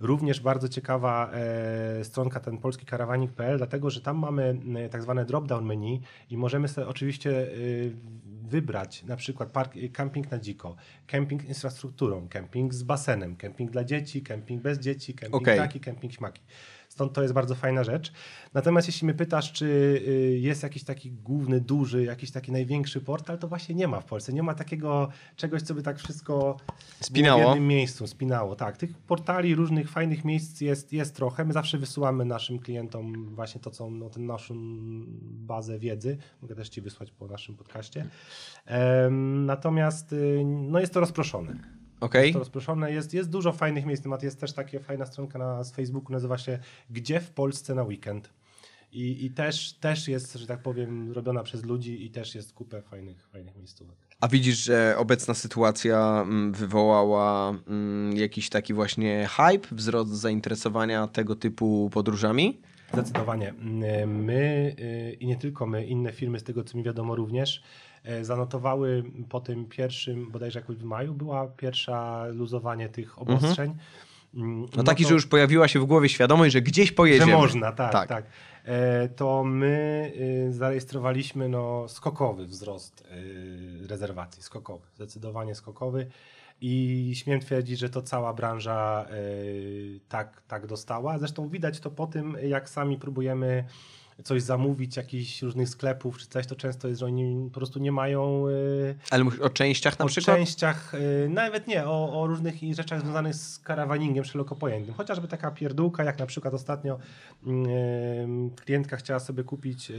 Również bardzo ciekawa e, stronka ten polski karawanik.pl, dlatego że tam mamy e, tak zwane drop-down menu i możemy sobie oczywiście e, wybrać na przykład park, camping na dziko, camping z infrastrukturą, camping z basenem, camping dla dzieci, camping bez dzieci, camping Okej. taki, camping śmaki. Stąd to jest bardzo fajna rzecz. Natomiast jeśli mnie pytasz, czy y, jest jakiś taki główny, duży, jakiś taki największy portal, to właśnie nie ma w Polsce. Nie ma takiego czegoś, co by tak wszystko Spinało. w jednym miejscu, spinało. Tak, tych portali różnych fajnych miejsc jest, jest trochę. My zawsze wysyłamy naszym klientom właśnie to, co no, tę naszą bazę wiedzy. Mogę też ci wysłać po naszym podcaście. Em, natomiast y, no, jest to rozproszone. Okej. Jest to rozproszone. Jest, jest dużo fajnych miejsc. Temat jest też taka fajna stronka na z Facebooku, nazywa się Gdzie w Polsce na weekend. I, I też, też jest, że tak powiem, robiona przez ludzi i też jest kupę fajnych, fajnych miejscówek. A widzisz, że obecna sytuacja mm, wywołała mm, jakiś taki właśnie hype, wzrost zainteresowania tego typu podróżami? Zdecydowanie. My y, i nie tylko my, inne firmy, z tego co mi wiadomo również, e, zanotowały po tym pierwszym, bodajże jakoś w maju, była pierwsza luzowanie tych obostrzeń. Mm, No taki, to- że już pojawiła się w głowie świadomość, że gdzieś pojedziemy. Że można, tak, Tak. tak. E, to my y, zarejestrowaliśmy no, skokowy wzrost y, rezerwacji, skokowy, zdecydowanie skokowy i śmiem twierdzić, że to cała branża y, tak, tak dostała. Zresztą widać to po tym, jak sami próbujemy coś zamówić, jakichś różnych sklepów czy coś, to często jest, że oni po prostu nie mają y, Ale mówisz o częściach na o przykład? częściach, y, nawet nie, o, o różnych rzeczach związanych z karawaningiem szeroko pojętym. Chociażby taka pierdółka, jak na przykład ostatnio klientka chciała sobie kupić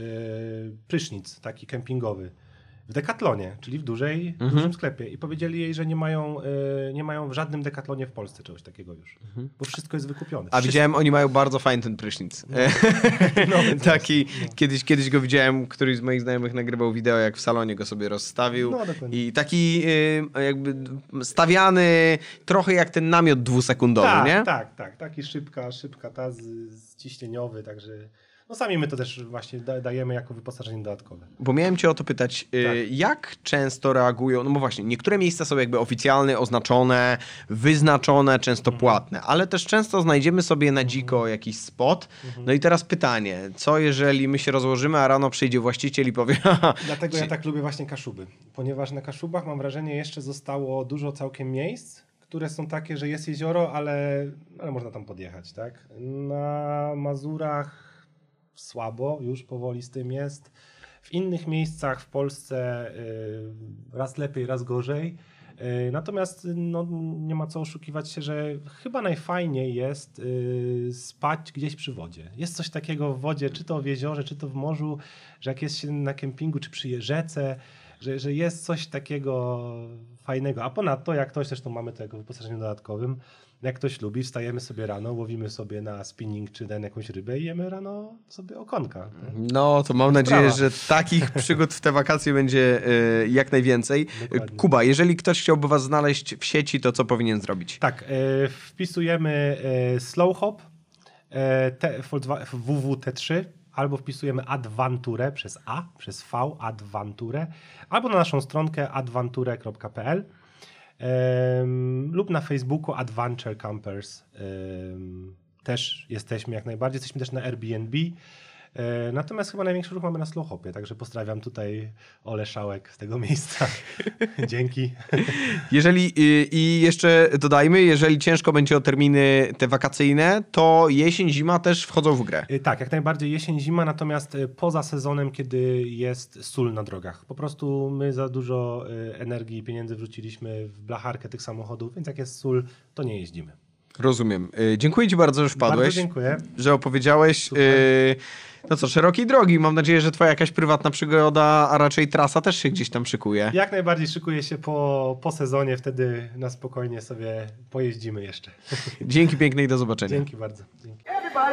prysznic taki kempingowy w Decathlonie, czyli w dużej, Mhm. dużym sklepie i powiedzieli jej, że nie mają, y, nie mają w żadnym Decathlonie w Polsce czegoś takiego już, bo wszystko jest wykupione. Mhm. A Wszystko. widziałem, oni mają bardzo fajny ten prysznic. No, więc Taki, kiedyś, kiedyś go widziałem, któryś z moich znajomych nagrywał wideo, jak w salonie go sobie rozstawił. No, dokładnie. I taki y, jakby stawiany trochę jak ten namiot dwusekundowy, tak, nie? Tak, tak, taki szybka, szybka ta z, z ciśnieniowy, także no sami my to też właśnie da, dajemy jako wyposażenie dodatkowe. Bo miałem cię o to pytać, y, Tak. jak często reagują, no bo właśnie, niektóre miejsca są jakby oficjalne, oznaczone, wyznaczone, często Mhm. płatne, ale też często znajdziemy sobie na dziko jakiś spot. Mhm. No i teraz pytanie, co jeżeli my się rozłożymy, a rano przyjdzie właściciel i powie, Dlatego ja tak lubię właśnie Kaszuby, ponieważ na Kaszubach mam wrażenie jeszcze zostało dużo całkiem miejsc, które są takie, że jest jezioro, ale, ale można tam podjechać, tak? Na Mazurach słabo, już powoli z tym jest. W innych miejscach w Polsce y, raz lepiej, raz gorzej. Y, Natomiast no, nie ma co oszukiwać się, że chyba najfajniej jest y, spać gdzieś przy wodzie. Jest coś takiego w wodzie, czy to w jeziorze, czy to w morzu, że jak jest się na kempingu, czy przy rzece, że, że jest coś takiego fajnego. A ponadto, jak ktoś, zresztą mamy to jako wyposażenie dodatkowym, jak ktoś lubi, wstajemy sobie rano, łowimy sobie na spinning czy na jakąś rybę i jemy rano sobie okonka. No, to mam nadzieję, że takich przygód w te wakacje będzie y, jak najwięcej. Dokładnie. Kuba, jeżeli ktoś chciałby was znaleźć w sieci, to co powinien zrobić? Tak, e, wpisujemy e, slow hop e, te, Volkswa- WWT3 albo wpisujemy advanture przez A, przez V, advanture, albo na naszą stronkę advanture.pl em, lub na Facebooku Adventure Campers. em, też jesteśmy jak najbardziej, jesteśmy też na Airbnb. E, Natomiast chyba największy ruch mamy na Slowhopie, także pozdrawiam tutaj Ole Szałek z tego miejsca. Dzięki. Jeżeli y, i jeszcze dodajmy, jeżeli ciężko będzie o terminy te wakacyjne, to jesień, zima też wchodzą w grę. Y, Tak, jak najbardziej jesień, zima, natomiast y, poza sezonem, kiedy jest sól na drogach. Po prostu my za dużo energii i pieniędzy wrzuciliśmy w blacharkę tych samochodów, więc jak jest sól, to nie jeździmy. Rozumiem. Y, Dziękuję ci bardzo, że wpadłeś. Bardzo dziękuję. Że opowiedziałeś. Super. y, No co, szerokiej drogi. Mam nadzieję, że twoja jakaś prywatna przygoda, a raczej trasa też się gdzieś tam szykuje. Jak najbardziej szykuję się po, po sezonie, wtedy na spokojnie sobie pojeździmy jeszcze. Dzięki pięknej, do zobaczenia. Dzięki bardzo. Dzięki. Everybody